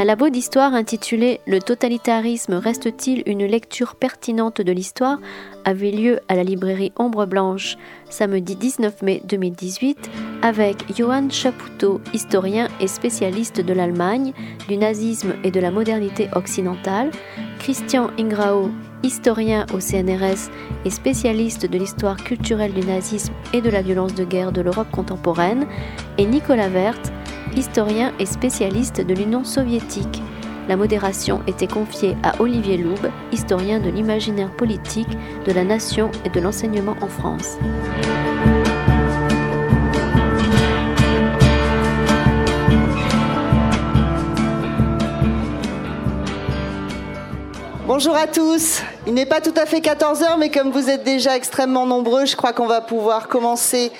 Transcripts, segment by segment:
Un labo d'histoire intitulé Le totalitarisme reste-t-il une lecture pertinente de l'histoire? avait lieu à la librairie Ombre Blanche samedi 19 mai 2018 avec Johann Chapoutot, historien et spécialiste de l'Allemagne, du nazisme et de la modernité occidentale, Christian Ingrao, historien au CNRS et spécialiste de l'histoire culturelle du nazisme et de la violence de guerre de l'Europe contemporaine, et Nicolas Vert, historien et spécialiste de l'Union soviétique. La modération était confiée à Olivier Loub, historien de l'imaginaire politique, de la nation et de l'enseignement en France. Bonjour à tous. Il n'est pas tout à fait 14h, mais comme vous êtes déjà extrêmement nombreux, je crois qu'on va pouvoir commencer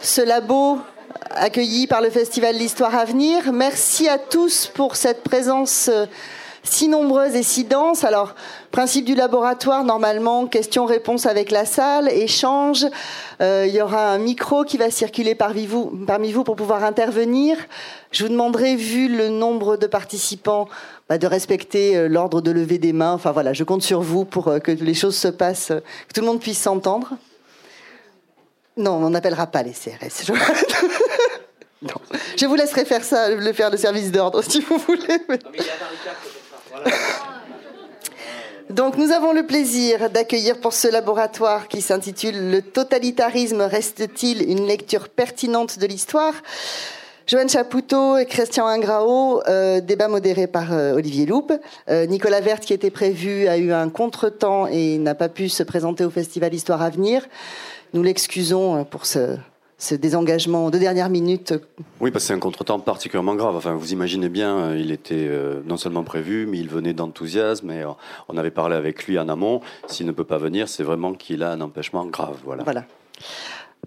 ce labo accueilli par le Festival L'Histoire à venir. Merci à tous pour cette présence euh, si nombreuse et si dense. Alors, principe du laboratoire, normalement, questions-réponses avec la salle, échange. Euh, il y aura un micro qui va circuler parmi vous, parmi vous pour pouvoir intervenir. Je vous demanderai, vu le nombre de participants, bah, de respecter euh, l'ordre de lever des mains. Enfin voilà, je compte sur vous pour que les choses se passent, que tout le monde puisse s'entendre. Non, on n'appellera pas les CRS. Non. Je vous laisserai faire ça, le faire le service d'ordre si vous voulez. Donc nous avons le plaisir d'accueillir pour ce laboratoire qui s'intitule Le totalitarisme reste-t-il une lecture pertinente de l'histoire? Joanne Chapoutot et Christian Ingrao, euh, débat modéré par euh, Olivier Loupe. Euh, Nicolas Vert, qui était prévu, a eu un contretemps et n'a pas pu se présenter au Festival Histoire à venir. Nous l'excusons pour ce, ce désengagement de dernière minute. Oui, parce que c'est un contretemps particulièrement grave. Enfin, vous imaginez bien, euh, il était euh, non seulement prévu, mais il venait d'enthousiasme. Et euh, on avait parlé avec lui en amont. S'il ne peut pas venir, c'est vraiment qu'il a un empêchement grave. Voilà. Voilà.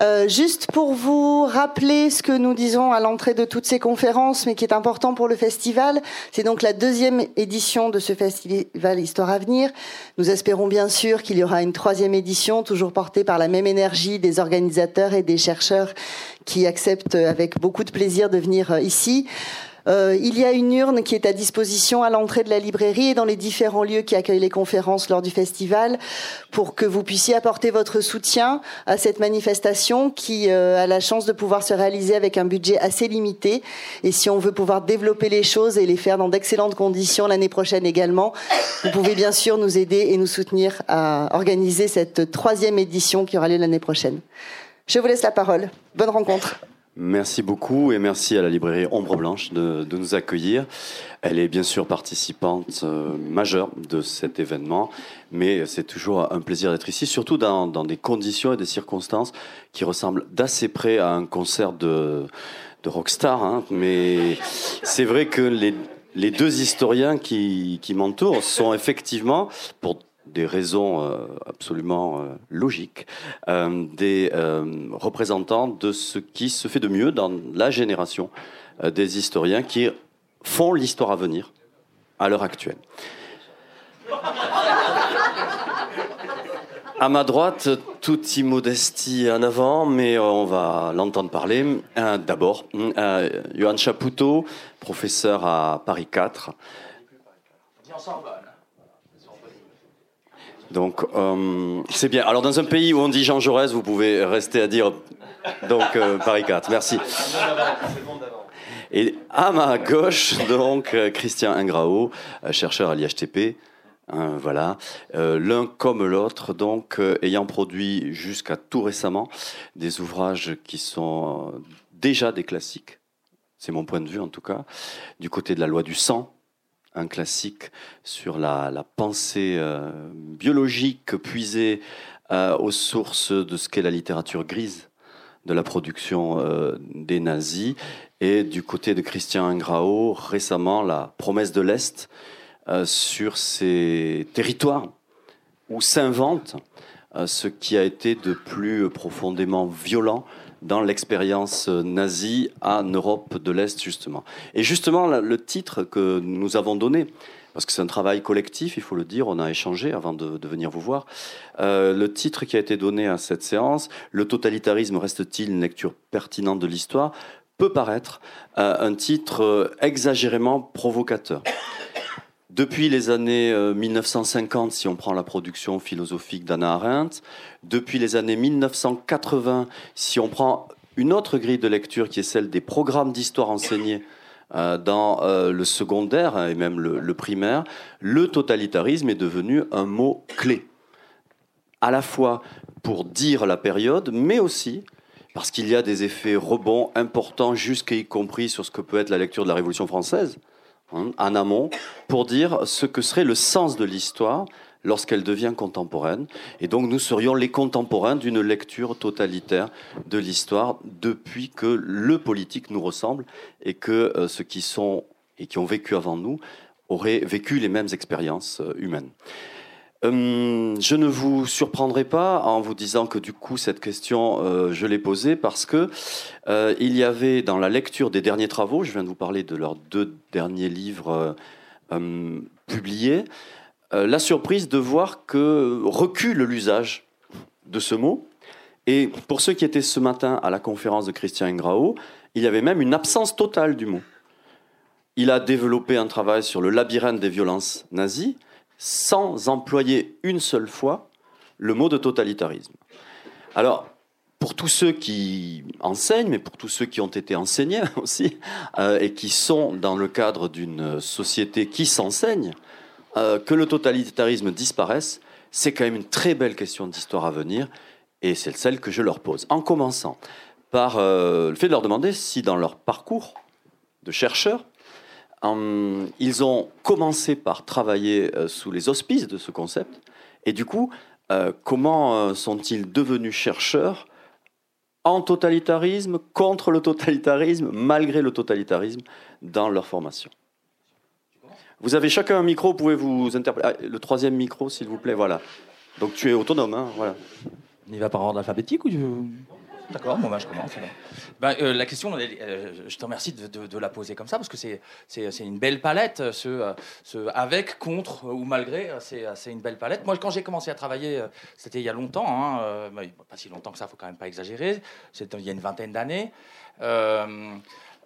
Euh, juste pour vous rappeler ce que nous disons à l'entrée de toutes ces conférences, mais qui est important pour le festival, c'est donc la deuxième édition de ce festival Histoire à venir. Nous espérons bien sûr qu'il y aura une troisième édition, toujours portée par la même énergie des organisateurs et des chercheurs qui acceptent avec beaucoup de plaisir de venir euh, ici. Euh, il y a une urne qui est à disposition à l'entrée de la librairie et dans les différents lieux qui accueillent les conférences lors du festival pour que vous puissiez apporter votre soutien à cette manifestation qui euh, a la chance de pouvoir se réaliser avec un budget assez limité. Et si on veut pouvoir développer les choses et les faire dans d'excellentes conditions l'année prochaine également, vous pouvez bien sûr nous aider et nous soutenir à organiser cette troisième édition qui aura lieu l'année prochaine. Je vous laisse la parole. Bonne rencontre. Merci beaucoup et merci à la librairie Ombre Blanche de, nous accueillir. Elle est bien sûr participante euh, majeure de cet événement, mais c'est toujours un plaisir d'être ici, surtout dans, des conditions et des circonstances qui ressemblent d'assez près à un concert de, de rockstar. Hein. mais c'est vrai que les, deux historiens qui, qui m'entourent sont effectivement, pour des raisons euh, absolument euh, logiques, euh, des représentants de ce qui se fait de mieux dans la génération des historiens qui font l'histoire à venir à l'heure actuelle. À ma droite, toute immodestie en avant, mais on va l'entendre parler. D'abord, Johan Chapoutot, professeur à Paris 4. Donc, euh, c'est bien. Alors, dans un pays où on dit Jean Jaurès, vous pouvez rester à dire donc euh, Paris 4. Merci. Et à ma gauche, donc, euh, Christian Ingrao, chercheur à l'IHTP. Hein, voilà, l'un comme l'autre, donc ayant produit jusqu'à tout récemment des ouvrages qui sont déjà des classiques, c'est mon point de vue en tout cas, du côté de la loi du sang, un classique sur la, pensée euh, biologique puisée euh, aux sources de ce qu'est la littérature grise de la production euh, des nazis. Et du côté de Christian Ingrao, récemment, la promesse de l'Est sur ces territoires où s'invente ce qui a été de plus profondément violent dans l'expérience nazie en Europe de l'Est, justement. Et justement, le titre que nous avons donné parce que c'est un travail collectif, il faut le dire, on a échangé avant de, venir vous voir. Euh, le titre qui a été donné à cette séance, Le totalitarisme reste-t-il une lecture pertinente de l'histoire? peut paraître euh, un titre euh, exagérément provocateur. Depuis les années 1950, si on prend la production philosophique d'Anna Arendt, depuis les années 1980, si on prend une autre grille de lecture qui est celle des programmes d'histoire enseignés euh, dans euh, le secondaire et même le, primaire, le totalitarisme est devenu un mot clé. À la fois pour dire la période, mais aussi parce qu'il y a des effets rebonds importants, jusqu'à y compris sur ce que peut être la lecture de la Révolution française, hein, en amont, pour dire ce que serait le sens de l'histoire lorsqu'elle devient contemporaine. Et donc nous serions les contemporains d'une lecture totalitaire de l'histoire depuis que le politique nous ressemble et que euh, ceux qui sont et qui ont vécu avant nous auraient vécu les mêmes expériences euh, humaines. Hum, je ne vous surprendrai pas en vous disant que du coup cette question euh, je l'ai posée parce que il y avait dans la lecture des derniers travaux, je viens de vous parler de leurs deux derniers livres publiés, euh, la surprise de voir que recule l'usage de ce mot. Et pour ceux qui étaient ce matin à la conférence de Christian Ingrao, il y avait même une absence totale du mot. Il a développé un travail sur le labyrinthe des violences nazies sans employer une seule fois le mot de totalitarisme. Alors, pour tous ceux qui enseignent, mais pour tous ceux qui ont été enseignés aussi, euh, et qui sont dans le cadre d'une société qui s'enseigne, euh, que le totalitarisme disparaisse, c'est quand même une très belle question d'histoire à venir, et c'est celle que je leur pose. En commençant par euh, le fait de leur demander si dans leur parcours de chercheurs, ils ont commencé par travailler euh, sous les auspices de ce concept, et du coup, comment sont-ils devenus chercheurs? En totalitarisme, contre le totalitarisme, malgré le totalitarisme, dans leur formation vous avez chacun un micro, pouvez vous interpeller. Ah, le troisième micro, s'il vous plaît, voilà. Donc tu es autonome, hein. On y va par ordre alphabétique ou D'accord, bon, bah, je commence. Ben, euh, la question, euh, je te remercie de, la poser comme ça, parce que c'est, une belle palette, ce, avec, contre ou malgré, c'est, une belle palette. Moi, quand j'ai commencé à travailler, c'était il y a longtemps, hein, pas si longtemps que ça, faut quand même pas exagérer, il y a une vingtaine d'années. Euh,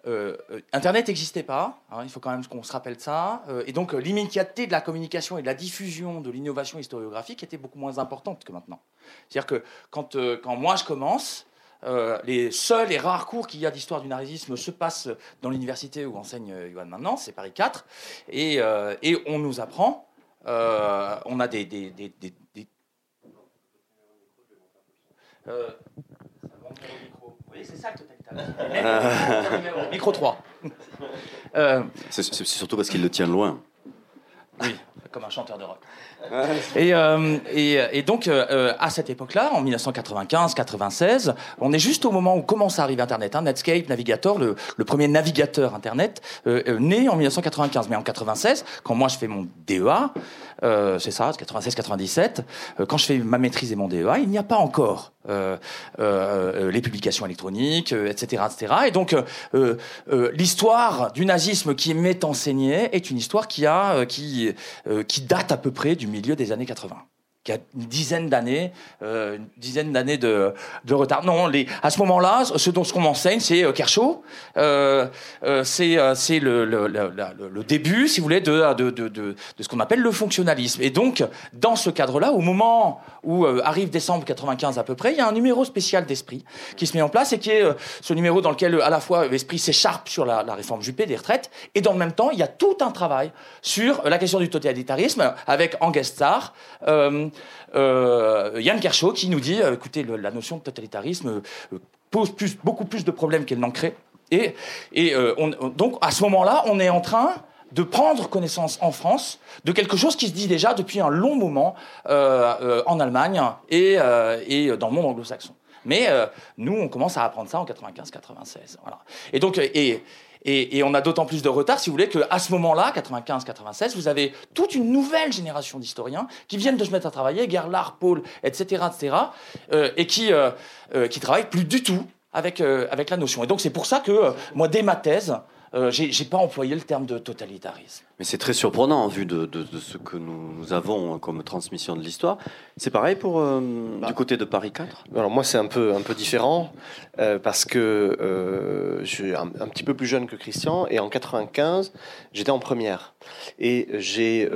euh, Internet n'existait pas, hein, il faut quand même qu'on se rappelle de ça, euh, et donc l'immédiateté de la communication et de la diffusion de l'innovation historiographique était beaucoup moins importante que maintenant. C'est-à-dire que quand moi je commence, les seuls et rares cours qu'il y a d'histoire du nazisme se passent dans l'université où enseigne Yohan maintenant, c'est Paris 4, et, et, on nous apprend, on a des... des, des, des, des oui, c'est ça le Micro 3. Euh, c'est surtout parce qu'il le tient loin. Oui, comme un chanteur de rock. Et, euh, et, donc, euh, à cette époque-là, en 1995-96, on est juste au moment où commence à arriver Internet. Hein, Netscape, Navigator, le, le, premier navigateur Internet, né en 1995. Mais en 96, quand moi je fais mon DEA, c'est ça, 96-97, quand je fais ma maîtrise et mon DEA, il n'y a pas encore euh, euh, les publications électroniques, etc., euh, etc. Et donc, l'histoire du nazisme qui m'est enseignée est une histoire qui a, qui, qui date à peu près du milieu des années 80 qui a une dizaine d'années, euh, une dizaine d'années de, retard. Non, à ce moment-là, ce dont ce qu'on m'enseigne, c'est euh, Kershaw. Euh, c'est c'est le, le, début, si vous voulez, de, de, de, de ce qu'on appelle le fonctionnalisme. Et donc, dans ce cadre-là, au moment où arrive décembre 95 à peu près, il y a un numéro spécial d'esprit qui se met en place et qui est ce numéro dans lequel à la fois l'esprit s'écharpe sur la, réforme Juppé des retraites et dans le même temps, il y a tout un travail sur la question du totalitarisme avec en guest star. Euh, euh, Yann Kershaw qui nous dit, euh, écoutez, la notion de totalitarisme euh, pose beaucoup plus de problèmes qu'elle n'en crée. Et, donc, à ce moment-là, on est en train de prendre connaissance en France de quelque chose qui se dit déjà depuis un long moment en Allemagne et, dans le monde anglo-saxon. Mais nous, on commence à apprendre ça en 95-96. Voilà. Et donc, et, et, on a d'autant plus de retard, si vous voulez, qu'à ce moment-là, 95-96, vous avez toute une nouvelle génération d'historiens qui viennent de se mettre à travailler, Gerlach, Paul, etc., etc., euh, et qui euh, euh, qui travaillent plus du tout avec avec la notion. Et donc c'est pour ça que moi, dès ma thèse, Euh, j'ai pas employé le terme de totalitarisme. Mais c'est très surprenant en vue de, ce que nous, avons comme transmission de l'histoire. C'est pareil pour euh, bah. du côté de Paris 4 Alors moi c'est un peu, un peu différent euh, parce que euh, je suis un, petit peu plus jeune que Christian et en 95 j'étais en première et j'ai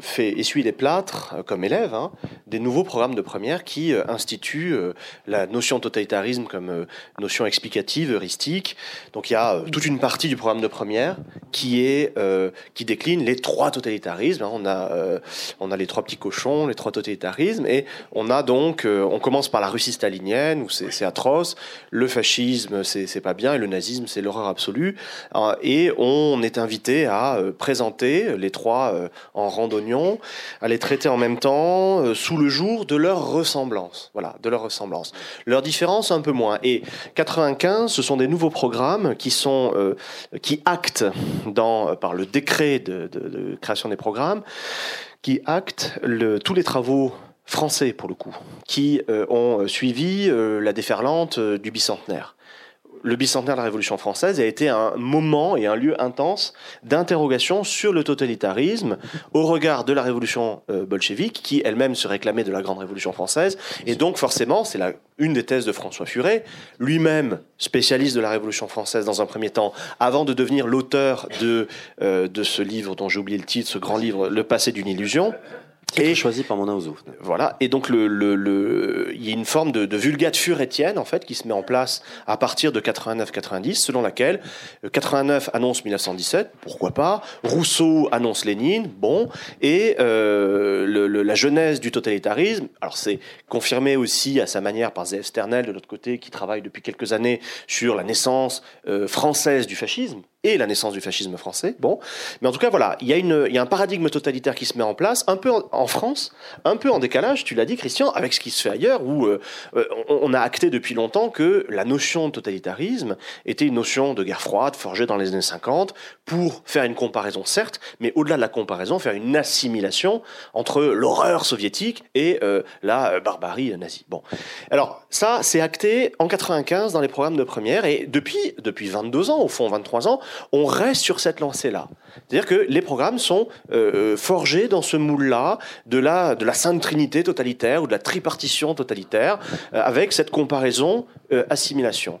fait essuyer les plâtres comme élève hein, des nouveaux programmes de première qui instituent la notion totalitarisme comme notion explicative, heuristique. Donc il y a toute une partie du programme de première qui est qui décline les trois totalitarismes. On a, euh, on a les trois petits cochons, les trois totalitarismes, et on a donc, euh, on commence par la Russie stalinienne où c'est atroce, le fascisme c'est pas bien, et le nazisme c'est l'horreur absolue, euh, et on est invité à présenter les trois en randonnion, à les traiter en même temps sous le jour de leur ressemblance. Voilà, de leur ressemblance. Leur différence un peu moins. Et 95, ce sont des nouveaux programmes qui sont qui actent dans par le décret de, création des programmes, qui acte tous les travaux français, pour le coup, qui euh, ont suivi euh, la déferlante euh, du bicentenaire le bicentenaire de la Révolution française a été un moment et un lieu intense d'interrogation sur le totalitarisme au regard de la Révolution euh, bolchevique, qui elle-même se réclamait de la Grande Révolution française. Et donc, forcément, c'est une des thèses de François Furet, lui-même spécialiste de la Révolution française dans un premier temps, avant de devenir l'auteur de, euh, de ce livre dont j'ai oublié le titre, ce grand livre, Le passé d'une illusion et choisi par Ozo. Voilà. Et donc, le, le, il y a une forme de, de vulgate furétienne, en fait, qui se met en place à partir de 89-90, selon laquelle 89 euh, annonce 1917, pourquoi pas. Rousseau annonce Lénine, bon. Et euh, le, la genèse du totalitarisme, alors c'est confirmé aussi à sa manière par Zé Sternel, de l'autre côté, qui travaille depuis quelques années sur la naissance euh, française du fascisme et la naissance du fascisme français. Bon, mais en tout cas, voilà, il y a, y a un paradigme totalitaire qui se met en place, un peu en, France, un peu en décalage, tu l'as dit, Christian, avec ce qui se fait ailleurs, où euh, euh, on, a acté depuis longtemps que la notion de totalitarisme était une notion de guerre froide forgée dans les années 50 pour faire une comparaison, certes, mais au-delà de la comparaison, faire une assimilation entre l'horreur soviétique et euh, la barbarie nazie. Bon, alors ça, c'est acté en 95 dans les programmes de première, et depuis, depuis 22 ans, au fond 23 ans, on reste sur cette lancée-là. C'est-à-dire que les programmes sont euh, forgés dans ce moule-là de la, de la Sainte Trinité totalitaire ou de la tripartition totalitaire, euh, avec cette comparaison euh, assimilation.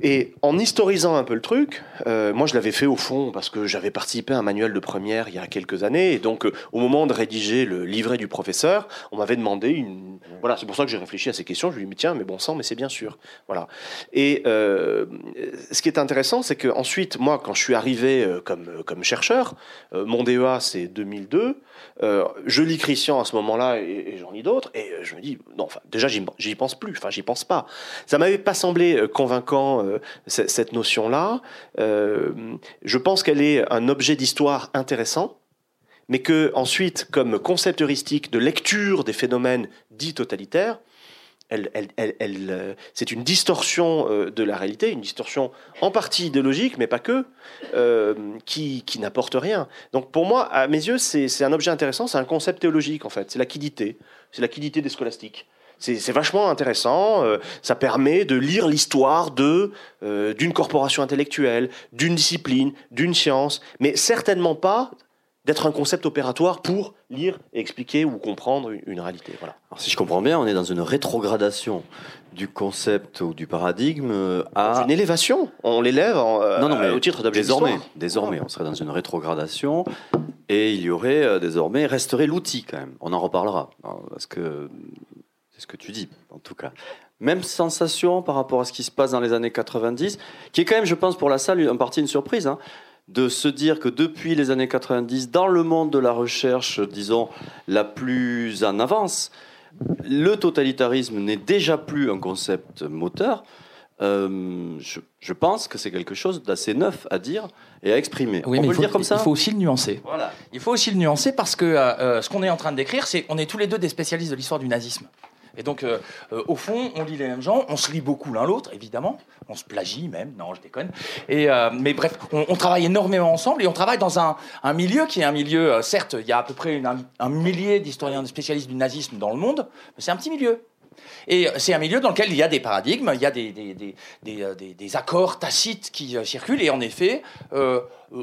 Et en historisant un peu le truc, moi je l'avais fait au fond parce que j'avais participé à un manuel de première il y a quelques années, et donc au moment de rédiger le livret du professeur, on m'avait demandé une. Voilà, c'est pour ça que j'ai réfléchi à ces questions. Je lui ai dit tiens, mais bon sang, mais c'est bien sûr. Voilà. Et ce qui est intéressant, c'est que ensuite, moi, quand je suis arrivé comme comme chercheur, mon DEA c'est 2002. je lis Christian à ce moment-là et, j'en lis d'autres, et je me dis non, déjà j'y pense plus, enfin j'y pense pas. Ça m'avait pas semblé convaincant euh, cette notion-là. Euh, je pense qu'elle est un objet d'histoire intéressant, mais que ensuite, comme concept heuristique de lecture des phénomènes dits totalitaires, euh, c'est une distorsion de la réalité, une distorsion en partie idéologique, mais pas que, qui, qui n'apporte rien. Donc pour moi, à mes yeux, c'est un objet intéressant, c'est un concept théologique en fait, c'est la quiddité, c'est la quiddité des scolastiques. C'est vachement intéressant. Euh, ça permet de lire l'histoire de euh, d'une corporation intellectuelle, d'une discipline, d'une science, mais certainement pas d'être un concept opératoire pour lire et expliquer ou comprendre une réalité. Voilà. Alors, si je comprends bien, on est dans une rétrogradation du concept ou du paradigme euh, à une élévation. On l'élève non, non, mais au titre d'objet désormais. Désormais, on serait dans une rétrogradation et il y aurait désormais resterait l'outil quand même. On en reparlera parce que c'est ce que tu dis, en tout cas. Même sensation par rapport à ce qui se passe dans les années 90, qui est quand même, je pense, pour la salle, en partie une surprise, hein, de se dire que depuis les années 90, dans le monde de la recherche, disons, la plus en avance, le totalitarisme n'est déjà plus un concept moteur. Euh, je, pense que c'est quelque chose d'assez neuf à dire et à exprimer. Oui, On peut le dire comme ça. Il faut aussi le nuancer. Voilà. Il faut aussi le nuancer parce que euh, euh, ce qu'on est en train de décrire, c'est on est tous les deux des spécialistes de l'histoire du nazisme. Et donc, euh, euh, au fond, on lit les mêmes gens, on se lit beaucoup l'un l'autre, évidemment. On se plagie même, non, je déconne. Et, euh, mais bref, on, travaille énormément ensemble et on travaille dans un, milieu qui est un milieu, certes, il y a à peu près un millier d'historiens spécialistes du nazisme dans le monde, mais c'est un petit milieu. Et c'est un milieu dans lequel il y a des paradigmes, il y a des, des, des, des, euh, accords tacites qui euh, circulent, et en effet, euh,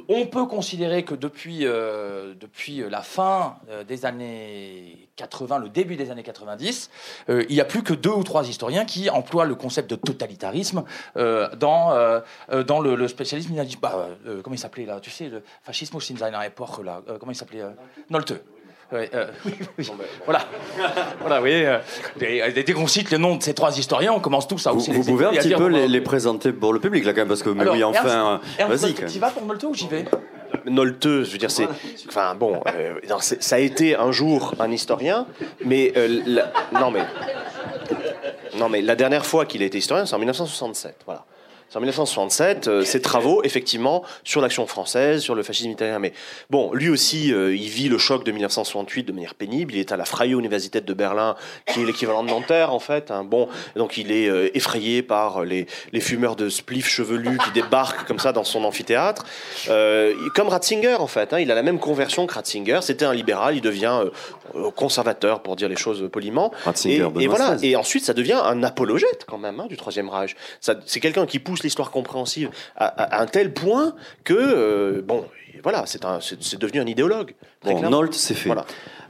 on peut considérer que depuis, depuis la fin des années 80, le début des années 90, euh, il n'y a plus que deux ou trois historiens qui emploient le concept de totalitarisme dans, dans le, le spécialisme. Bah, comment il s'appelait là Tu sais, le fascisme in seiner Epoche, là. Comment il s'appelait Nolte. Ouais, euh, oui, oui. Voilà. voilà, oui. euh, dès, dès qu'on cite le nom de ces trois historiens, on commence tous à Vous, hausser vous pouvez un petit peu les, les présenter pour le public, là, quand même, parce que, mais alors, oui, enfin, Ernst- euh, vas-y. Tu vas pour Nolte ou j'y vais? Nolteux, je veux dire, c'est. Enfin bon, euh, non, ça a été un jour un historien, mais. euh, la- non, mais. Non, mais la dernière fois qu'il a été historien, c'est en 1967. Voilà. En 1967, euh, ses travaux, effectivement, sur l'action française, sur le fascisme italien. Mais bon, lui aussi, euh, il vit le choc de 1968 de manière pénible. Il est à la Freie Universität de Berlin, qui est l'équivalent de Nanterre, en fait. hein. Bon, donc il est euh, effrayé par les, fumeurs de spliff chevelus qui débarquent comme ça dans son amphithéâtre. Comme Ratzinger, en fait. hein. il a la même conversion que Ratzinger. C'était un libéral, il devient conservateur, pour dire les choses poliment. Ratzinger, Et, voilà. Et ensuite, ça devient un apologète quand même hein, du Troisième Reich. C'est quelqu'un qui pousse l'histoire compréhensive à, à- à un tel point que euh, bon, voilà, c'est devenu un idéologue. Bon. Nolte, c'est fait. Voilà.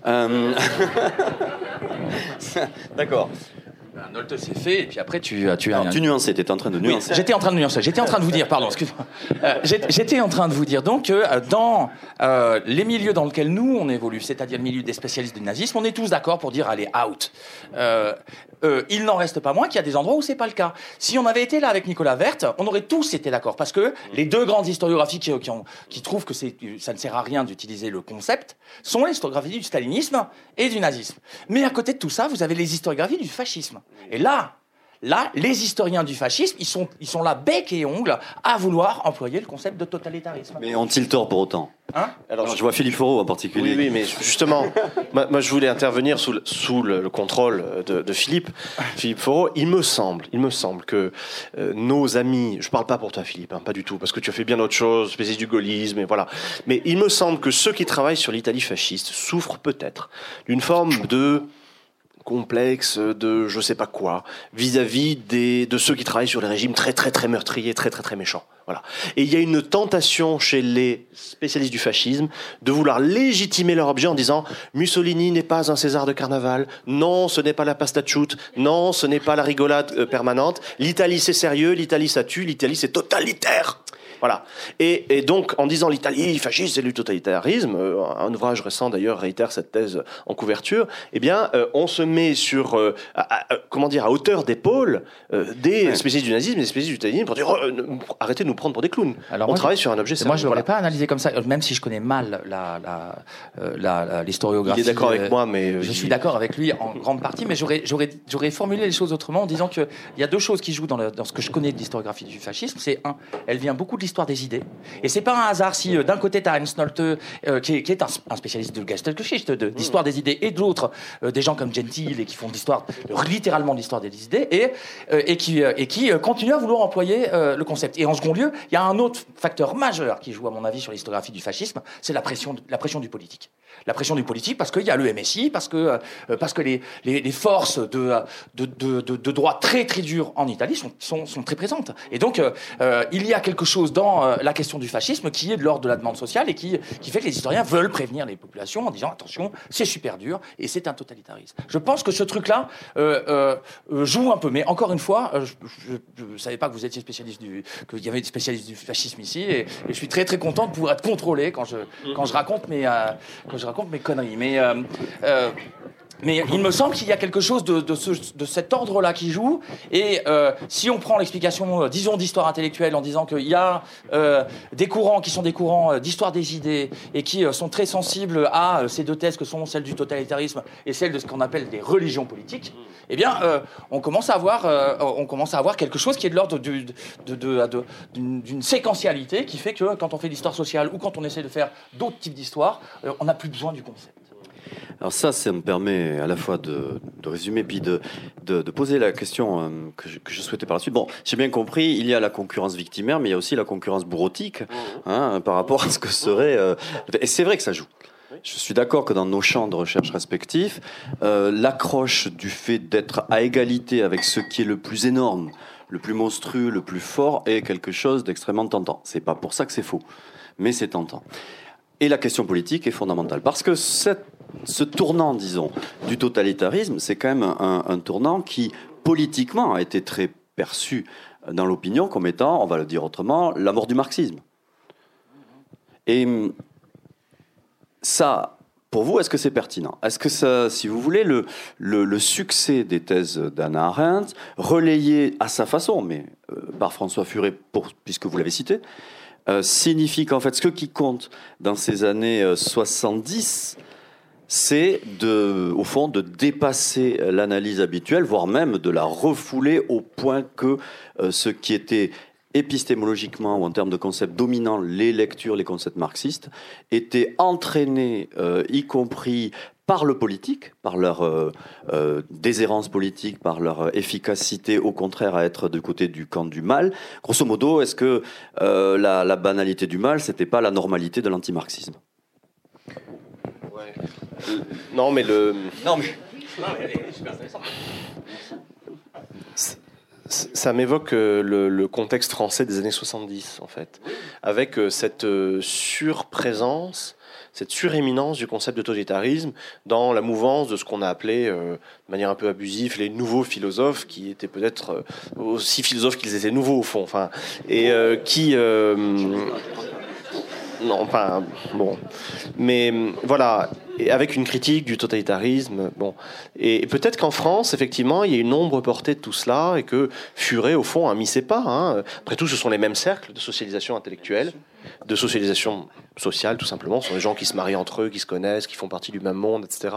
Euh, D'accord. Ben, Nolte, c'est fait, et puis après, tu, tu as. Tu nuançais, tu étais en train de Oui, nuancer. j'étais en train de nuancer. J'étais en train de vous dire, pardon, excuse-moi. Euh, j'étais en train de vous dire donc que euh, dans euh, les milieux dans lesquels nous on évolue, c'est-à-dire le milieu des spécialistes du nazisme, on est tous d'accord pour dire allez out. Euh, il n'en reste pas moins qu'il y a des endroits où c'est pas le cas. Si on avait été là avec Nicolas Verte, on aurait tous été d'accord parce que les deux grandes historiographies qui, qui, ont- qui trouvent que ça ne sert à rien d'utiliser le concept sont les historiographies du stalinisme et du nazisme. Mais à côté de tout ça, vous avez les historiographies du fascisme. Et là, Là, les historiens du fascisme, ils sont, ils sont là bec et ongles à vouloir employer le concept de totalitarisme. Mais ont-ils tort pour autant? Hein? Alors, Alors, je vois Philippe Foreau en particulier. Oui, oui, mais justement, moi, moi, je voulais intervenir sous le, sous le, le contrôle de, de Philippe, Philippe Foreau. Il me semble, il me semble que euh, nos amis, je parle pas pour toi, Philippe, hein, pas du tout, parce que tu as fait bien autre chose, spécialiste du gaullisme, et voilà. Mais il me semble que ceux qui travaillent sur l'Italie fasciste souffrent peut-être d'une forme de complexe de je sais pas quoi vis-à-vis des de ceux qui travaillent sur les régimes très très très meurtriers très très très méchants. Voilà. Et il y a une tentation chez les spécialistes du fascisme de vouloir légitimer leur objet en disant Mussolini n'est pas un César de carnaval non ce n'est pas la pasta chute non ce n'est pas la rigolade euh, permanente l'Italie c'est sérieux l'Italie ça tue l'Italie c'est totalitaire voilà. Et, et donc, en disant l'Italie fasciste, c'est du totalitarisme, euh, un ouvrage récent d'ailleurs réitère cette thèse en couverture, eh bien, euh, on se met sur, euh, à- à- comment dire, à hauteur d'épaule euh, des Ouais. spécialistes du nazisme et des spécialistes du stalinisme pour dire oh, ne- arrêtez de nous prendre pour des clowns. Alors on moi, travaille sur un objet Moi, je l'aurais Voilà. pas analysé comme ça, même si je connais mal la, la, la- la- Il l'historiographie. est d'accord avec moi, mais Je suis d'accord avec lui en grande partie, mais j'aurais, formulé les choses autrement en disant qu'il y a deux choses qui jouent dans, le- dans ce que je connais de l'historiographie du fascisme. C'est un, elle vient beaucoup de l'histoire des idées. Et c'est pas un hasard si euh, d'un côté tu as Ernst Nolte, euh, qui, est, un, spécialiste de Gestaltgeschichte, de, d'histoire des idées, et de l'autre, euh, des gens comme Gentile et qui font littéralement l'histoire des idées, et, et qui, et qui continuent à vouloir employer le concept. Et en second lieu, il y a un autre facteur majeur qui joue, à mon avis, sur l'historiographie du fascisme, c'est la pression, la pression du politique. La pression du politique parce qu'il y a le MSI, parce que, euh, parce que les, les, forces de, de, de, droite très très dures en Italie sont, sont, sont très présentes. Et donc, euh, euh, il y a quelque chose dans la question du fascisme qui est de l'ordre de la demande sociale et qui, qui fait que les historiens veulent prévenir les populations en disant attention, c'est super dur et c'est un totalitarisme. Je pense que ce truc-là joue un peu, mais encore une fois, je ne savais pas que vous étiez spécialiste du, qu'il y avait des spécialistes du fascisme ici et, je suis très très content de pouvoir être contrôlé quand je, quand je raconte mes, raconte mes conneries. Mais euh, euh, mais il me semble qu'il y a quelque chose de, de, ce- de cet ordre-là qui joue. Et euh, si on prend l'explication, euh, disons, d'histoire intellectuelle en disant qu'il y a euh, des courants qui sont des courants d'histoire des idées et qui sont très sensibles à ces deux thèses que sont celles du totalitarisme et celles de ce qu'on appelle des religions politiques, eh bien, on, commence à avoir, quelque chose qui est de l'ordre d'une séquentialité qui fait que quand on fait l'histoire sociale ou quand on essaie de faire d'autres types d'histoires, on n'a plus besoin du concept. Alors ça, ça me permet à la fois de, de résumer puis de, de, de poser la question euh, que, je, que je souhaitais par la suite. Bon, j'ai bien compris, il y a la concurrence victimaire, mais il y a aussi la concurrence bourrotique hein, par rapport à ce que serait... euh, et c'est vrai que ça joue. Je suis d'accord que dans nos champs de recherche respectifs, euh, l'accroche du fait d'être à égalité avec ce qui est le plus énorme, le plus monstrueux, le plus fort, est quelque chose d'extrêmement tentant. C'est pas pour ça que c'est faux, mais c'est tentant. Et la question politique est fondamentale parce que cette, ce tournant, disons, du totalitarisme, c'est quand même un, tournant qui politiquement a été très perçu dans l'opinion comme étant, on va le dire autrement, la mort du marxisme. Et ça, pour vous, est-ce que c'est pertinent? Est-ce que ça, si vous voulez, le, succès des thèses d'Anna Arendt, relayé à sa façon, mais euh, par François Furet, puisque vous l'avez cité, euh, signifie qu'en fait, ce qui compte dans ces années 70, euh, c'est au fond, de dépasser l'analyse habituelle, voire même de la refouler au point que ce qui était épistémologiquement ou en termes de concepts dominants les lectures, les concepts marxistes, étaient entraînés, euh, y compris par le politique, par leur euh, euh, déshérence politique, par leur efficacité, au contraire, à être du côté du camp du mal. Grosso modo, est-ce que la, la, banalité du mal, c'était pas la normalité de l'antimarxisme? Ouais. Non, mais le. Non, mais. Non, mais ça m'évoque euh, le, contexte français des années 70, en fait, avec euh, cette euh, surprésence, cette suréminence du concept de totalitarisme dans la mouvance de ce qu'on a appelé, de manière un peu abusive, les nouveaux philosophes, qui étaient peut-être aussi philosophes qu'ils étaient nouveaux au fond, enfin, et qui non, pas bon, mais voilà, avec une critique du totalitarisme. Bon, et peut-être qu'en France, effectivement, il y a une ombre portée de tout cela et que Furet, au fond, a mis ses pas. Hein. Après tout, ce sont les mêmes cercles de socialisation intellectuelle, de socialisation sociale, tout simplement. Ce sont des gens qui se marient entre eux, qui se connaissent, qui font partie du même monde, etc.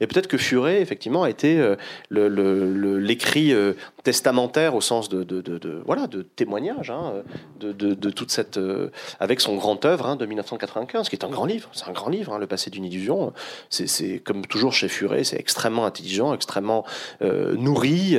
Et peut-être que Furet, effectivement, a été euh, l'écrit euh, testamentaire au sens de, voilà, de témoignage hein, de, toute cette. Euh, avec son grand œuvre hein, de 1995, qui est un grand livre. C'est un grand livre, hein, Le passé d'une illusion. C'est comme toujours chez Furet, c'est extrêmement intelligent, extrêmement nourri,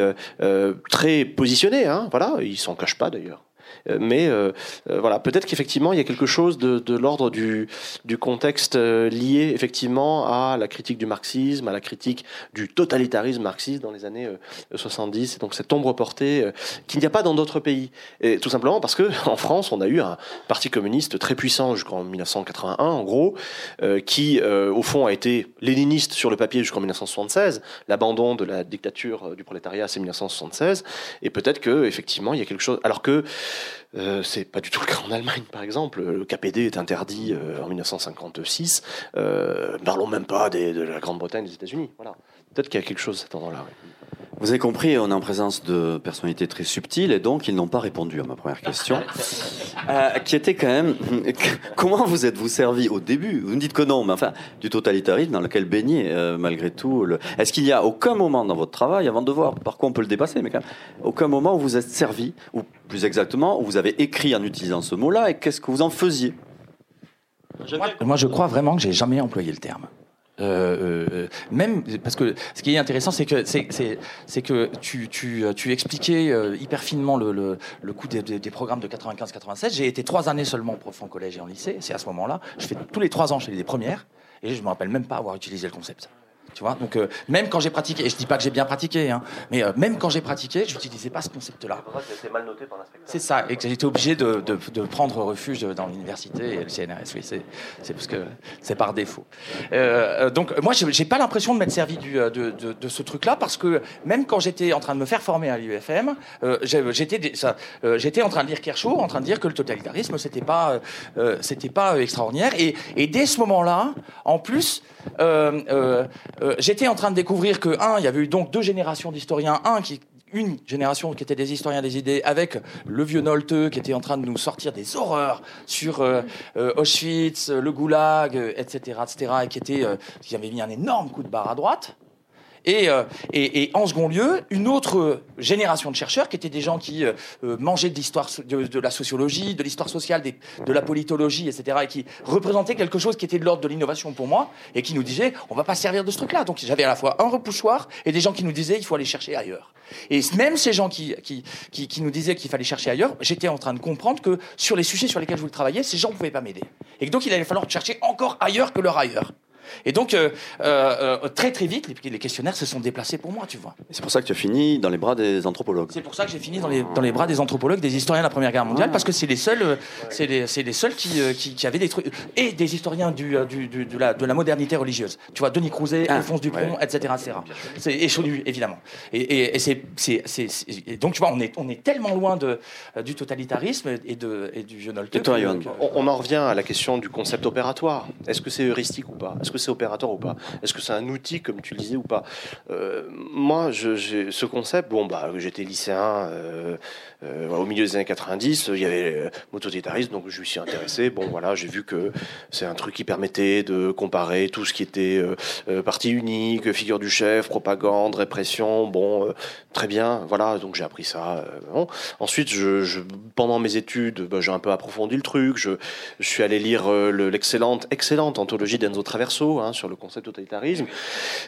très positionné. voilà, il s'en cache pas d'ailleurs. Euh, mais euh, euh, voilà, peut-être qu'effectivement, il y a quelque chose de, de l'ordre du, du contexte lié effectivement à la critique du marxisme, à la critique du totalitarisme marxiste dans les années 70, et donc cette ombre portée qu'il n'y a pas dans d'autres pays. Et tout simplement parce que en France, on a eu un parti communiste très puissant jusqu'en 1981, en gros, qui au fond a été léniniste sur le papier jusqu'en 1976. L'abandon de la dictature du prolétariat, c'est 1976, et peut-être que effectivement, il y a quelque chose. Alors que euh, c'est pas du tout le cas en Allemagne, par exemple. Le KPD est interdit euh, en 1956. Euh, parlons même pas de la Grande-Bretagne, des États-Unis. Voilà. Peut-être qu'il y a quelque chose à cet endroit-là. Vous avez compris, on est en présence de personnalités très subtiles et donc ils n'ont pas répondu à ma première question, euh, qui était quand même comment vous êtes-vous servi au début? Vous me dites que non, mais enfin du totalitarisme dans lequel baignez euh, malgré tout. Le... Est-ce qu'il y a aucun moment dans votre travail, avant de voir par quoi on peut le dépasser, mais quand même, aucun moment où vous êtes servi, ou plus exactement où vous avez écrit en utilisant ce mot-là et qu'est-ce que vous en faisiez? Moi, je crois vraiment que j'ai jamais employé le terme. Euh, euh, même parce que ce qui est intéressant, c'est que c'est que tu, tu, tu expliquais euh, hyper finement le, le, le coût des, des, programmes de 95-96. J'ai été trois années seulement prof en collège et en lycée. C'est à ce moment-là. Je fais tous les trois ans, je fais des premières et je me rappelle même pas avoir utilisé le concept. Tu vois, donc euh, même quand j'ai pratiqué, et je dis pas que j'ai bien pratiqué, hein, mais euh, même quand j'ai pratiqué, je n'utilisais pas ce concept-là. C'est mal noté par l'inspecteur. C'est ça, et que j'étais obligé de, de, de, prendre refuge dans l'université et le CNRS. Oui, c'est parce que c'est par défaut. Euh, donc moi, j'ai pas l'impression de m'être servi du, de, de, ce truc-là parce que même quand j'étais en train de me faire former à l'UFM, j'étais en train de lire Kershaw, en train de dire que le totalitarisme c'était pas c'était pas extraordinaire, et, et dès ce moment-là, en plus. Euh, euh, j'étais en train de découvrir que, un, il y avait eu donc deux générations d'historiens, un qui une génération qui était des historiens des idées, avec le vieux Nolte qui était en train de nous sortir des horreurs sur euh, euh, Auschwitz, le Goulag, etc., etc., et qui était, qui avait mis un énorme coup de barre à droite. Euh, et, et, en second lieu, une autre génération de chercheurs qui étaient des gens qui euh, euh, mangeaient de l'histoire de, la sociologie, de l'histoire sociale, de la politologie, etc., et qui représentaient quelque chose qui était de l'ordre de l'innovation pour moi, et qui nous disaient on va pas servir de ce truc-là. Donc j'avais à la fois un repoussoir et des gens qui nous disaient il faut aller chercher ailleurs. Et même ces gens qui, qui, qui, qui nous disaient qu'il fallait chercher ailleurs, j'étais en train de comprendre que sur les sujets sur lesquels je voulais travailler, ces gens ne pouvaient pas m'aider. Et donc il allait falloir chercher encore ailleurs que leur ailleurs. Et donc, euh, euh, euh, très très vite, les, questionnaires se sont déplacés pour moi, tu vois. C'est pour ça que tu as fini dans les bras des anthropologues. C'est pour ça que j'ai fini dans les, dans les bras des anthropologues, des historiens de la Première Guerre mondiale, parce que c'est les seuls, c'est les, les, seuls qui, qui, qui, avaient des trucs. Et des historiens du, du, du, de, la, de la modernité religieuse. Tu vois, Denis Crouzet, ah, Alphonse Dupont, etc. etc. C'est, et Chaudu, évidemment. Et, et, et c'est, c'est, donc, tu vois, on est, on est tellement loin de, du totalitarisme et, de, et du vieux on, on en revient à la question du concept opératoire. Est-ce que c'est heuristique ou pas? Est-ce que c'est opératoire ou pas Est-ce que c'est un outil, comme tu le disais, ou pas euh, Moi, ce concept, bon, bah, j'étais lycéen euh, euh, au milieu des années 90, il y avait le totalitarisme, donc je me suis intéressé. Bon, voilà, j'ai vu que c'est un truc qui permettait de comparer tout ce qui était parti unique, figure du chef, propagande, répression. Bon, très bien, voilà, donc j'ai appris ça. Ensuite, je, pendant mes études, bah, j'ai un peu approfondi le truc. Je, je suis allé lire l'excellente, excellente anthologie d'Enzo Traverso hein, sur le concept totalitarisme.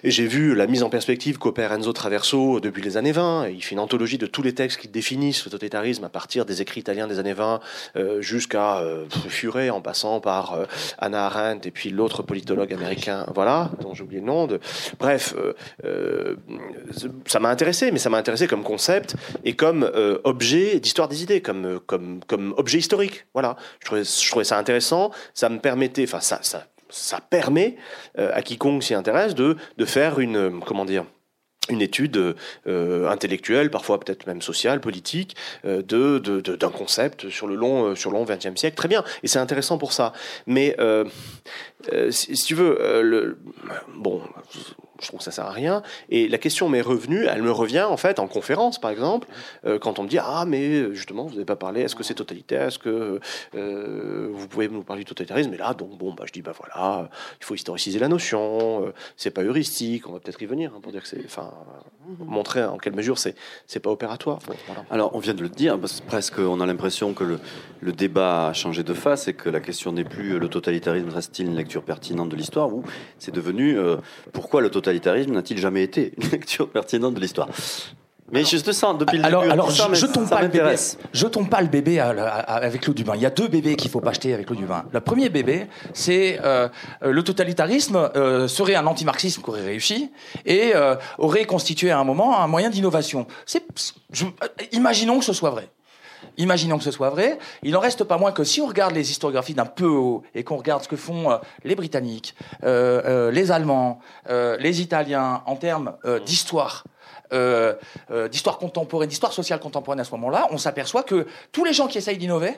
Et j'ai vu la mise en perspective qu'opère Enzo Traverso depuis les années 20. il fait une anthologie de tous les textes qui définissent le totalitarisme à partir des écrits italiens des années 20 euh, jusqu'à euh, Furet, en passant par euh, Anna Arendt et puis l'autre politologue américain, voilà, dont j'ai oublié le nom. Bref, euh, ça m'a intéressé, mais ça m'a intéressé comme concept et comme objet d'histoire des idées, comme, comme, objet historique. Voilà, je trouvais, ça intéressant. Ça me permettait, enfin ça ça permet euh, à quiconque s'y intéresse de, de faire une, comment dire, une étude euh, intellectuelle, parfois peut-être même sociale, politique, euh, de, de, d'un concept sur le long sur le long XXe siècle. Très bien, et c'est intéressant pour ça. Mais si, si, tu veux, le, bon, je trouve que ça sert à rien. Et la question m'est revenue, elle me revient en fait en conférence, par exemple, euh, quand on me dit ah mais justement vous n'avez pas parlé, est-ce que c'est totalitaire, est-ce que euh, vous pouvez nous parler du totalitarisme? Et là donc bon bah je dis bah voilà, il faut historiciser la notion, euh, c'est pas heuristique, on va peut-être y venir hein, pour dire que c'est, enfin montrer en quelle mesure c'est c'est pas opératoire. Alors on vient de le dire, parce que presque on a l'impression que le, le débat a changé de face et que la question n'est plus le totalitarisme reste-t-il une lecture pertinente de l'histoire ou c'est devenu pourquoi le totalitarisme totalitarisme n'a-t-il jamais été une lecture pertinente de l'histoire? Mais je te sens depuis le alors, début. Alors, ça, je, tombe pas le bébé, je tombe pas le bébé avec l'eau du bain. Il y a deux bébés qu'il faut pas acheter avec l'eau du bain. Le premier bébé, c'est euh, le totalitarisme euh, serait un antimarxisme qui aurait réussi et euh, aurait constitué à un moment un moyen d'innovation. Imaginons que ce soit vrai. Imaginons que ce soit vrai. Il n'en reste pas moins que si on regarde les historiographies d'un peu haut et qu'on regarde ce que font euh, les Britanniques, euh, euh, les Allemands, les Italiens en termes d'histoire, d'histoire contemporaine, d'histoire sociale contemporaine à ce moment-là, on s'aperçoit que tous les gens qui essayent d'innover,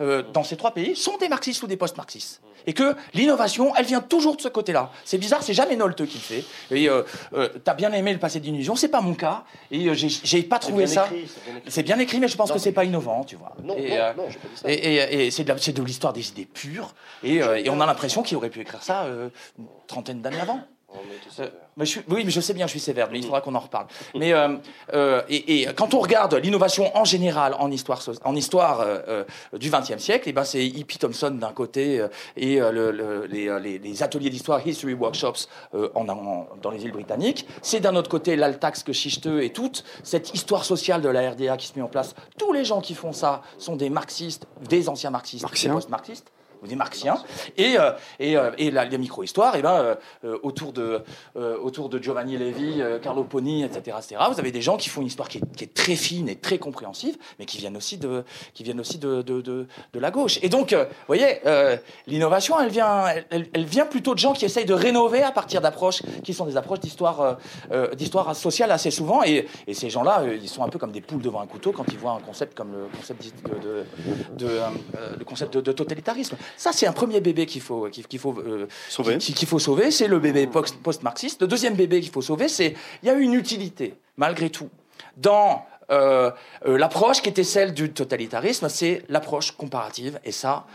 dans ces trois pays sont des marxistes ou des post-marxistes. Et que l'innovation, elle vient toujours de ce côté-là. C'est bizarre, c'est jamais Nolte qui le fait. Et euh, euh, t'as bien aimé le passé d'illusion, c'est pas mon cas. Et euh, j'ai pas trouvé ça. C'est bien, écrit, mais je pense que c'est pas innovant, tu vois. Non, et, non, non, pas ça. Et, et c'est de l'histoire des idées pures. Et, et on a l'impression qu'il aurait pu écrire ça une trentaine d'années avant. Euh, mais je, oui, mais je sais bien, je suis sévère, mais il faudra qu'on en reparle. Mais euh, euh, et, et, quand on regarde l'innovation en général en histoire, en histoire euh, euh du XXe siècle, et eh ben c'est Hippie Thompson d'un côté euh, et le, le, les, les, ateliers d'histoire, history workshops en, en, dans les îles britanniques. C'est d'un autre côté l'Altax que Schichteux et toute cette histoire sociale de la RDA qui se met en place. Tous les gens qui font ça sont des marxistes, des anciens marxistes, des post-marxistes des marxiens, et, euh, euh, et la, micro-histoire, et ben, euh, autour, de, autour de Giovanni Levi, Carlo Poni, etc., etc., vous avez des gens qui font une histoire qui est, très fine et très compréhensive, mais qui viennent aussi de, qui viennent aussi de, de, de, la gauche. Et donc, vous voyez, l'innovation, elle vient, elle, vient plutôt de gens qui essayent de rénover à partir d'approches qui sont des approches d'histoire d'histoire sociale assez souvent, et, ces gens-là, ils sont un peu comme des poules devant un couteau quand ils voient un concept comme le concept de, de, le concept de totalitarisme. Ça, c'est un premier bébé qu'il faut, qu'il faut euh, sauver. Qu'il faut sauver, c'est le bébé post-marxiste. Le deuxième bébé qu'il faut sauver, c'est il y a une utilité, malgré tout, dans euh, euh, l'approche qui était celle du totalitarisme, c'est l'approche comparative. Et ça,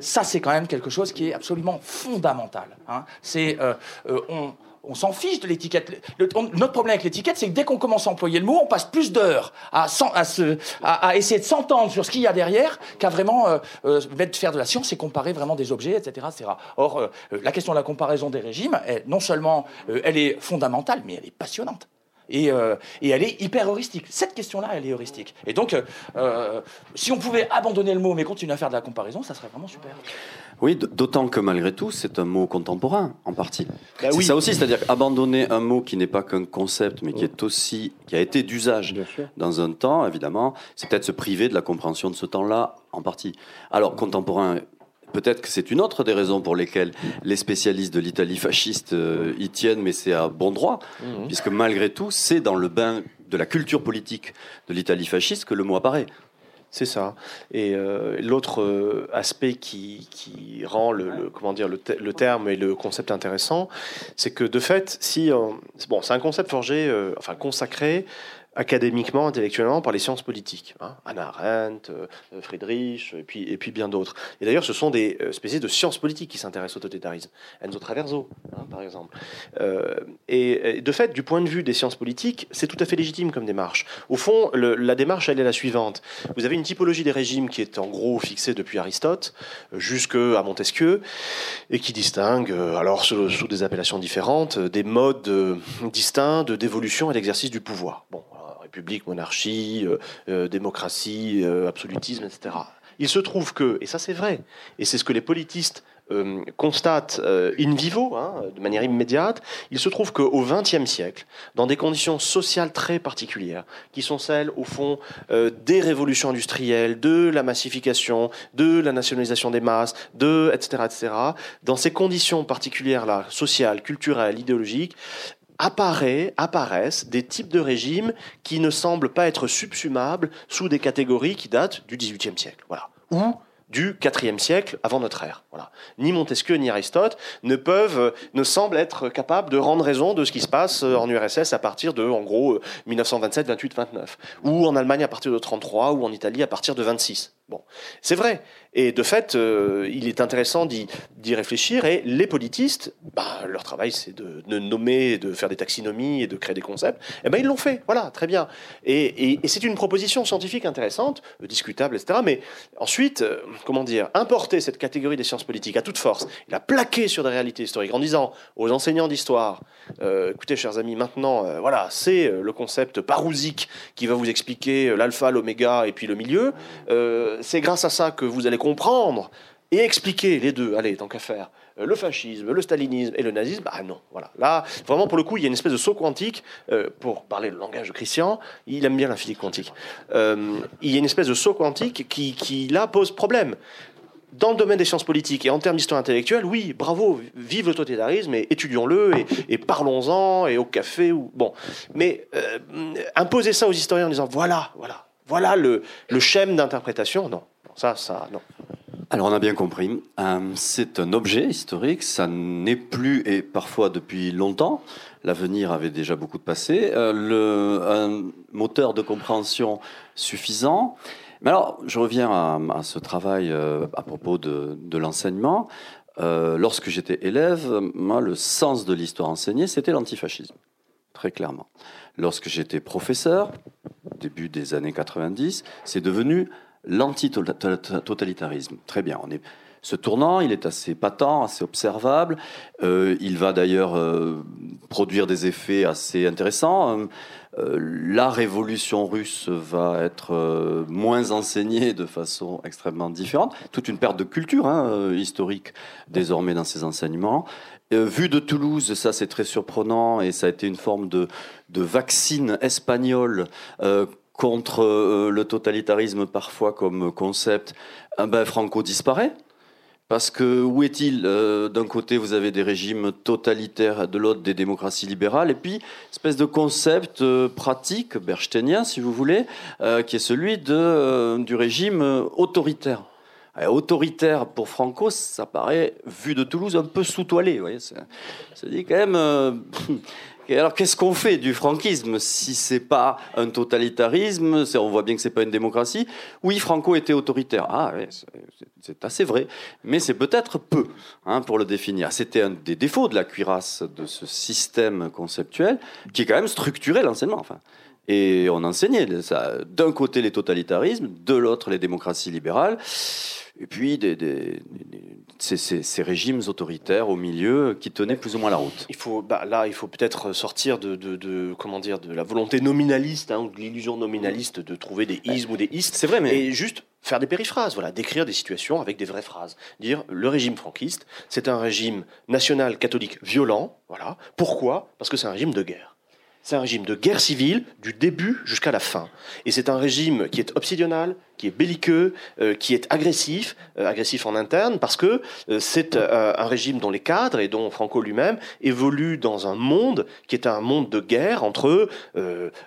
ça c'est quand même quelque chose qui est absolument fondamental. Hein. C'est on on s'en fiche de l'étiquette. Notre problème avec l'étiquette, c'est que dès qu'on commence à employer le mot, on passe plus d'heures à, essayer de s'entendre sur ce qu'il y a derrière qu'à vraiment euh, euh faire de la science et comparer vraiment des objets, etc. etc. Or, euh, la question de la comparaison des régimes, non seulement elle est fondamentale, mais elle est passionnante. Et, euh, et, elle est hyper heuristique. Cette question-là, elle est heuristique. Et donc, euh, si on pouvait abandonner le mot mais continuer à faire de la comparaison, ça serait vraiment super. Oui, d'autant que malgré tout, c'est un mot contemporain, en partie. Bah c'est ça aussi, c'est-à-dire abandonner un mot qui n'est pas qu'un concept, mais qui est aussi, qui a été d'usage dans un temps, évidemment, c'est peut-être se priver de la compréhension de ce temps-là, en partie. Alors, contemporain, Peut-être que c'est une autre des raisons pour lesquelles les spécialistes de l'Italie fasciste euh, y tiennent, mais c'est à bon droit, mmh. puisque malgré tout, c'est dans le bain de la culture politique de l'Italie fasciste que le mot apparaît. C'est ça. Et euh, l'autre euh, aspect qui, rend le, comment dire, le, terme et le concept intéressant, c'est que de fait, si bon, c'est un concept forgé, enfin consacré académiquement, intellectuellement, par les sciences politiques. Hein. Anna Arendt, euh, Friedrich, et puis, et puis bien d'autres. Et d'ailleurs, ce sont des euh, spécialistes de sciences politiques qui s'intéressent au totalitarisme. Enzo Traverso, hein, par exemple. Euh, et, de fait, du point de vue des sciences politiques, c'est tout à fait légitime comme démarche. Au fond, la démarche, elle est la suivante. Vous avez une typologie des régimes qui est en gros fixée depuis Aristote jusqu'à Montesquieu, et qui distingue, alors sous, sous, des appellations différentes, des modes distincts dévolution et d'exercice du pouvoir. Bon, monarchie, euh, euh, démocratie, euh, absolutisme, etc. Il se trouve que, et ça c'est vrai, et c'est ce que les politistes constatent in vivo, hein, de manière immédiate, il se trouve qu'au XXe siècle, dans des conditions sociales très particulières, qui sont celles, au fond, des révolutions industrielles, de la massification, de la nationalisation des masses, de, etc., etc., dans ces conditions particulières-là, sociales, culturelles, idéologiques, apparaissent des types de régimes qui ne semblent pas être subsumables sous des catégories qui datent du XVIIIe siècle. Voilà. Ou du IVe siècle avant notre ère. Voilà. Ni Montesquieu ni Aristote ne peuvent, ne semblent être capables de rendre raison de ce qui se passe en URSS à partir de, en gros, 1927, 28, 29, ou en Allemagne à partir de 33, ou en Italie à partir de 26. Bon, c'est vrai. Et de fait, euh, il est intéressant d'y réfléchir. Et les politistes, bah, leur travail, c'est de, nommer, de faire des taxinomies et de créer des concepts. Eh ben, ils l'ont fait. Voilà, très bien. Et, c'est une proposition scientifique intéressante, euh, discutable, etc. Mais ensuite, euh, comment dire, importer cette catégorie des sciences politiques à toute force, la plaquer sur des réalités historiques en disant aux enseignants d'histoire, écoutez, chers amis, maintenant, voilà, c'est le concept parousique qui va vous expliquer l'alpha, l'oméga et puis le milieu c'est grâce à ça que vous allez comprendre et expliquer les deux, allez, tant qu'à faire, euh, le fascisme, le stalinisme et le nazisme, ah non, voilà. Là, vraiment, pour le coup, il y a une espèce de saut quantique, euh, pour parler le langage de Christian, il aime bien la physique quantique. Euh, il y a une espèce de saut quantique qui, qui, là, pose problème. Dans le domaine des sciences politiques et en termes d'histoire intellectuelle, oui, bravo, vive le totalitarisme et étudions-le et, parlons-en et au café ou bon. Mais imposer ça aux historiens en disant voilà, voilà, voilà le, le schème d'interprétation. Non, ça, ça, non. Alors on a bien compris, euh, c'est un objet historique, ça n'est plus, et parfois depuis longtemps, l'avenir avait déjà beaucoup de passé, euh, le, un moteur de compréhension suffisant. Mais alors, je reviens à, ce travail euh, à propos de, de l'enseignement. lorsque j'étais élève, moi, le sens de l'histoire enseignée, c'était l'antifascisme, très clairement. Lorsque j'étais professeur, début des années 90, c'est devenu l'anti-totalitarisme. Très bien, on est ce tournant, il est assez patent, assez observable. Euh, il va d'ailleurs euh, produire des effets assez intéressants. Euh, la révolution russe va être moins enseignée de façon extrêmement différente. Toute une perte de culture hein, historique désormais dans ces enseignements. Vu de Toulouse, ça c'est très surprenant et ça a été une forme de, vaccine espagnol contre euh, le totalitarisme parfois comme concept, eh ben Franco disparaît. Parce que où est-il? Euh, D'un côté, vous avez des régimes totalitaires, de l'autre, des démocraties libérales, et puis, espèce de concept euh, pratique, berchtenien, si vous voulez, qui est celui de, du régime autoritaire. Autoritaire pour Franco, ça paraît, vu de Toulouse, un peu sous-toilé. C'est dit quand même. Et alors, qu'est-ce qu'on fait du franquisme si c'est pas un totalitarisme On voit bien que c'est pas une démocratie. Oui, Franco était autoritaire. Ah, c'est assez vrai, mais c'est peut-être peu hein, pour le définir. C'était un des défauts de la cuirasse de ce système conceptuel qui est quand même structuré l'enseignement. Enfin. Et on enseignait d'un côté les totalitarismes, de l'autre les démocraties libérales, et puis des, ces, régimes autoritaires au milieu qui tenaient plus ou moins la route. Il faut, bah, là, il faut peut-être sortir de, de, comment dire, de la volonté nominaliste, hein, ou de l'illusion nominaliste de trouver des ismes ou des istes. C'est vrai, mais et juste faire des périphrases, voilà, décrire des situations avec des vraies phrases. Dire le régime franquiste, c'est un régime national catholique violent, voilà. Pourquoi? Parce que c'est un régime de guerre. C'est un régime de guerre civile du début jusqu'à la fin. Et c'est un régime qui est obsidional, qui est belliqueux, euh, qui est agressif, euh, agressif en interne, parce que euh, c'est un régime dont les cadres et dont Franco lui-même évoluent dans un monde qui est un monde de guerre entre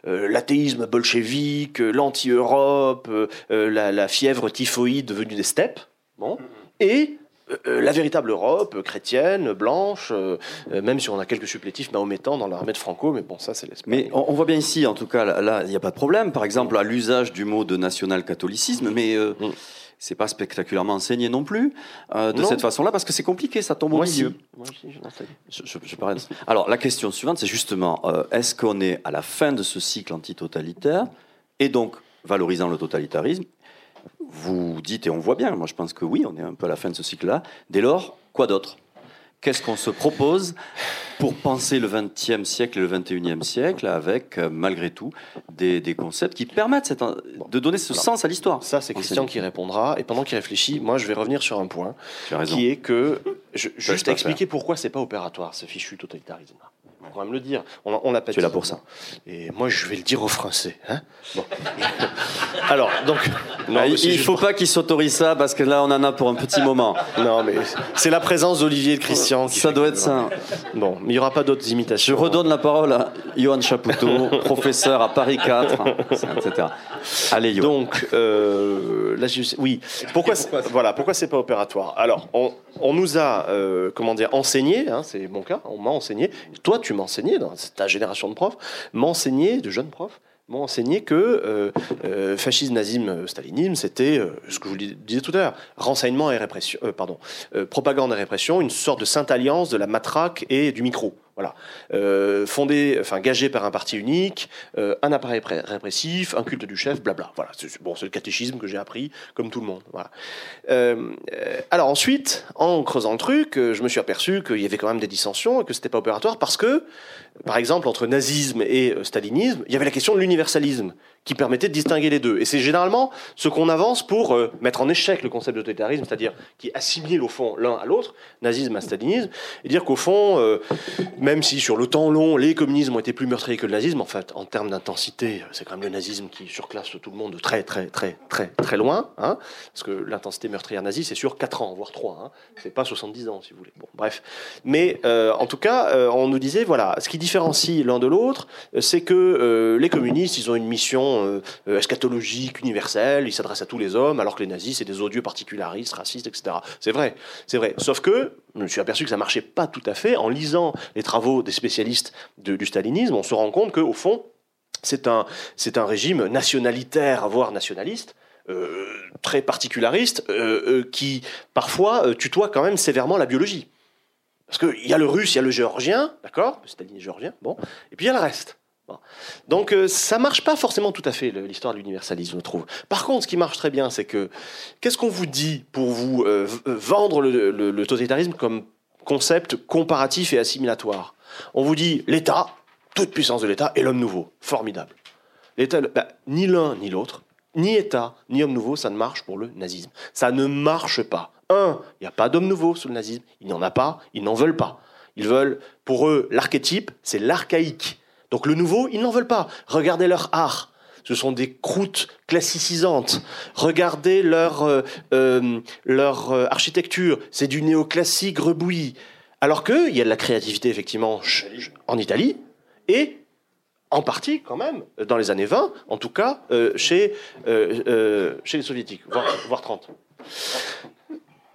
l'athéisme bolchevique, l'anti-Europe, la, fièvre typhoïde devenue des steppes, et la véritable Europe, chrétienne, blanche, euh, euh, même si on a quelques supplétifs mahométans dans l'armée de Franco, mais bon, ça c'est l'Espagne. Mais on, voit bien ici, en tout cas, là, il n'y a pas de problème, par exemple, à l'usage du mot de national-catholicisme, mais mm. c'est pas spectaculairement enseigné non plus de cette façon-là, parce que c'est compliqué, ça tombe au milieu. Moi aussi, je, je, je Alors, la question suivante, c'est justement, est-ce qu'on est à la fin de ce cycle antitotalitaire, et donc valorisant le totalitarisme, vous dites, et on voit bien, moi je pense que oui, on est un peu à la fin de ce cycle-là. Dès lors, quoi d'autre? Qu'est-ce qu'on se propose pour penser le XXe siècle et le XXIe siècle avec, euh, malgré tout, des, concepts qui permettent de donner ce sens à l'histoire? Ça, c'est Christian qui répondra. Et pendant qu'il réfléchit, moi, je vais revenir sur un point, qui est que, je, juste expliquer pourquoi c'est pas opératoire, ce fichu on va me le dire. On, on l'a pas Tu es là pour ça. Et moi, je vais le dire aux Français. Hein bon. Alors, donc. Non, il ne faut pas qu'ils s'autorisent ça parce que là, on en a pour un petit moment. Non, mais c'est la présence d'Olivier et de Christian. Qui ça doit être ça. Bon, mais il n'y aura pas d'autres imitations. Je redonne la parole à Johan Chapoutot, professeur à Paris 4, etc. Allez. Donc, euh, là, je... oui. Pourquoi, pourquoi voilà, pourquoi c'est pas opératoire? Alors, on, on, nous a, euh, comment dire, enseigné, hein, c'est mon cas, on m'a enseigné. Toi, tu m'as enseigné, dans ta génération de profs, m'a enseigné, de jeunes profs, m'ont enseigné que euh, euh, fascisme, nazisme, stalinisme, c'était euh, ce que je vous disais tout à l'heure, renseignement et répression, pardon, propagande et répression, une sorte de sainte alliance de la matraque et du micro. Voilà. Euh, fondé, enfin gagé par un parti unique, euh, un appareil répressif, un culte du chef, blabla. Voilà. C'est, bon, le catéchisme que j'ai appris, comme tout le monde. Euh, alors ensuite, en creusant le truc, je me suis aperçu qu'il y avait quand même des dissensions et que c'était pas opératoire parce que, par exemple, entre nazisme et stalinisme, il y avait la question de l'universalisme qui permettait de distinguer les deux. Et c'est généralement ce qu'on avance pour euh, mettre en échec le concept de totalitarisme, c'est-à-dire qui assimile au fond l'un à l'autre, nazisme à stalinisme, et dire qu'au fond, euh, même si sur le temps long, les communismes ont été plus meurtriers que le nazisme, en fait, en termes d'intensité, c'est quand même le nazisme qui surclasse tout le monde de très, très, très, très, très loin, hein, parce que l'intensité meurtrière nazie, c'est sur 4 ans, voire 3, hein, c'est pas 70 ans, si vous voulez. Bon, bref. Mais euh, en tout cas, on nous disait, voilà, ce qui différencie l'un de l'autre, c'est que les communistes, ils ont une mission euh, euh, eschatologique, universelle, il s'adresse à tous les hommes, alors que les nazis, c'est des odieux particularistes, racistes, etc. C'est vrai, c'est vrai. Sauf que je me suis aperçu que ça marchait pas tout à fait. En lisant les travaux des spécialistes du stalinisme, on se rend compte qu'au fond, c'est un, c'est un régime nationalitaire, voire nationaliste, euh, très particulariste, qui parfois tutoie quand même sévèrement la biologie. Parce qu'il y a le russe, il y a le géorgien, d'accord? Staline est géorgien, bon, et puis il y a le reste. Donc euh, ça marche pas forcément tout à fait l'histoire de l'universalisme, je trouve. Par contre, ce qui marche très bien, c'est que qu'est-ce qu'on vous dit pour vous euh, euh, vendre le, totalitarisme comme concept comparatif et assimilatoire? On vous dit l'État, toute puissance de l'État, et l'homme nouveau, formidable. L'État, bah, ni l'un ni l'autre, ni État, ni homme nouveau, ça ne marche pour le nazisme. Ça ne marche pas. Un, il n'y a pas d'homme nouveau sous le nazisme. Il n'y en a pas, ils n'en veulent pas. Ils veulent, pour eux, l'archétype, c'est l'archaïque. Donc le nouveau, ils n'en veulent pas. Regardez leur art. Ce sont des croûtes classicisantes. Regardez leur, euh, euh, leur euh, architecture. C'est du néoclassique rebouilli. Alors qu'il y a de la créativité, effectivement, en Italie, et en partie, quand même, dans les années 20, en tout cas, chez, chez les soviétiques, voire, voire 30.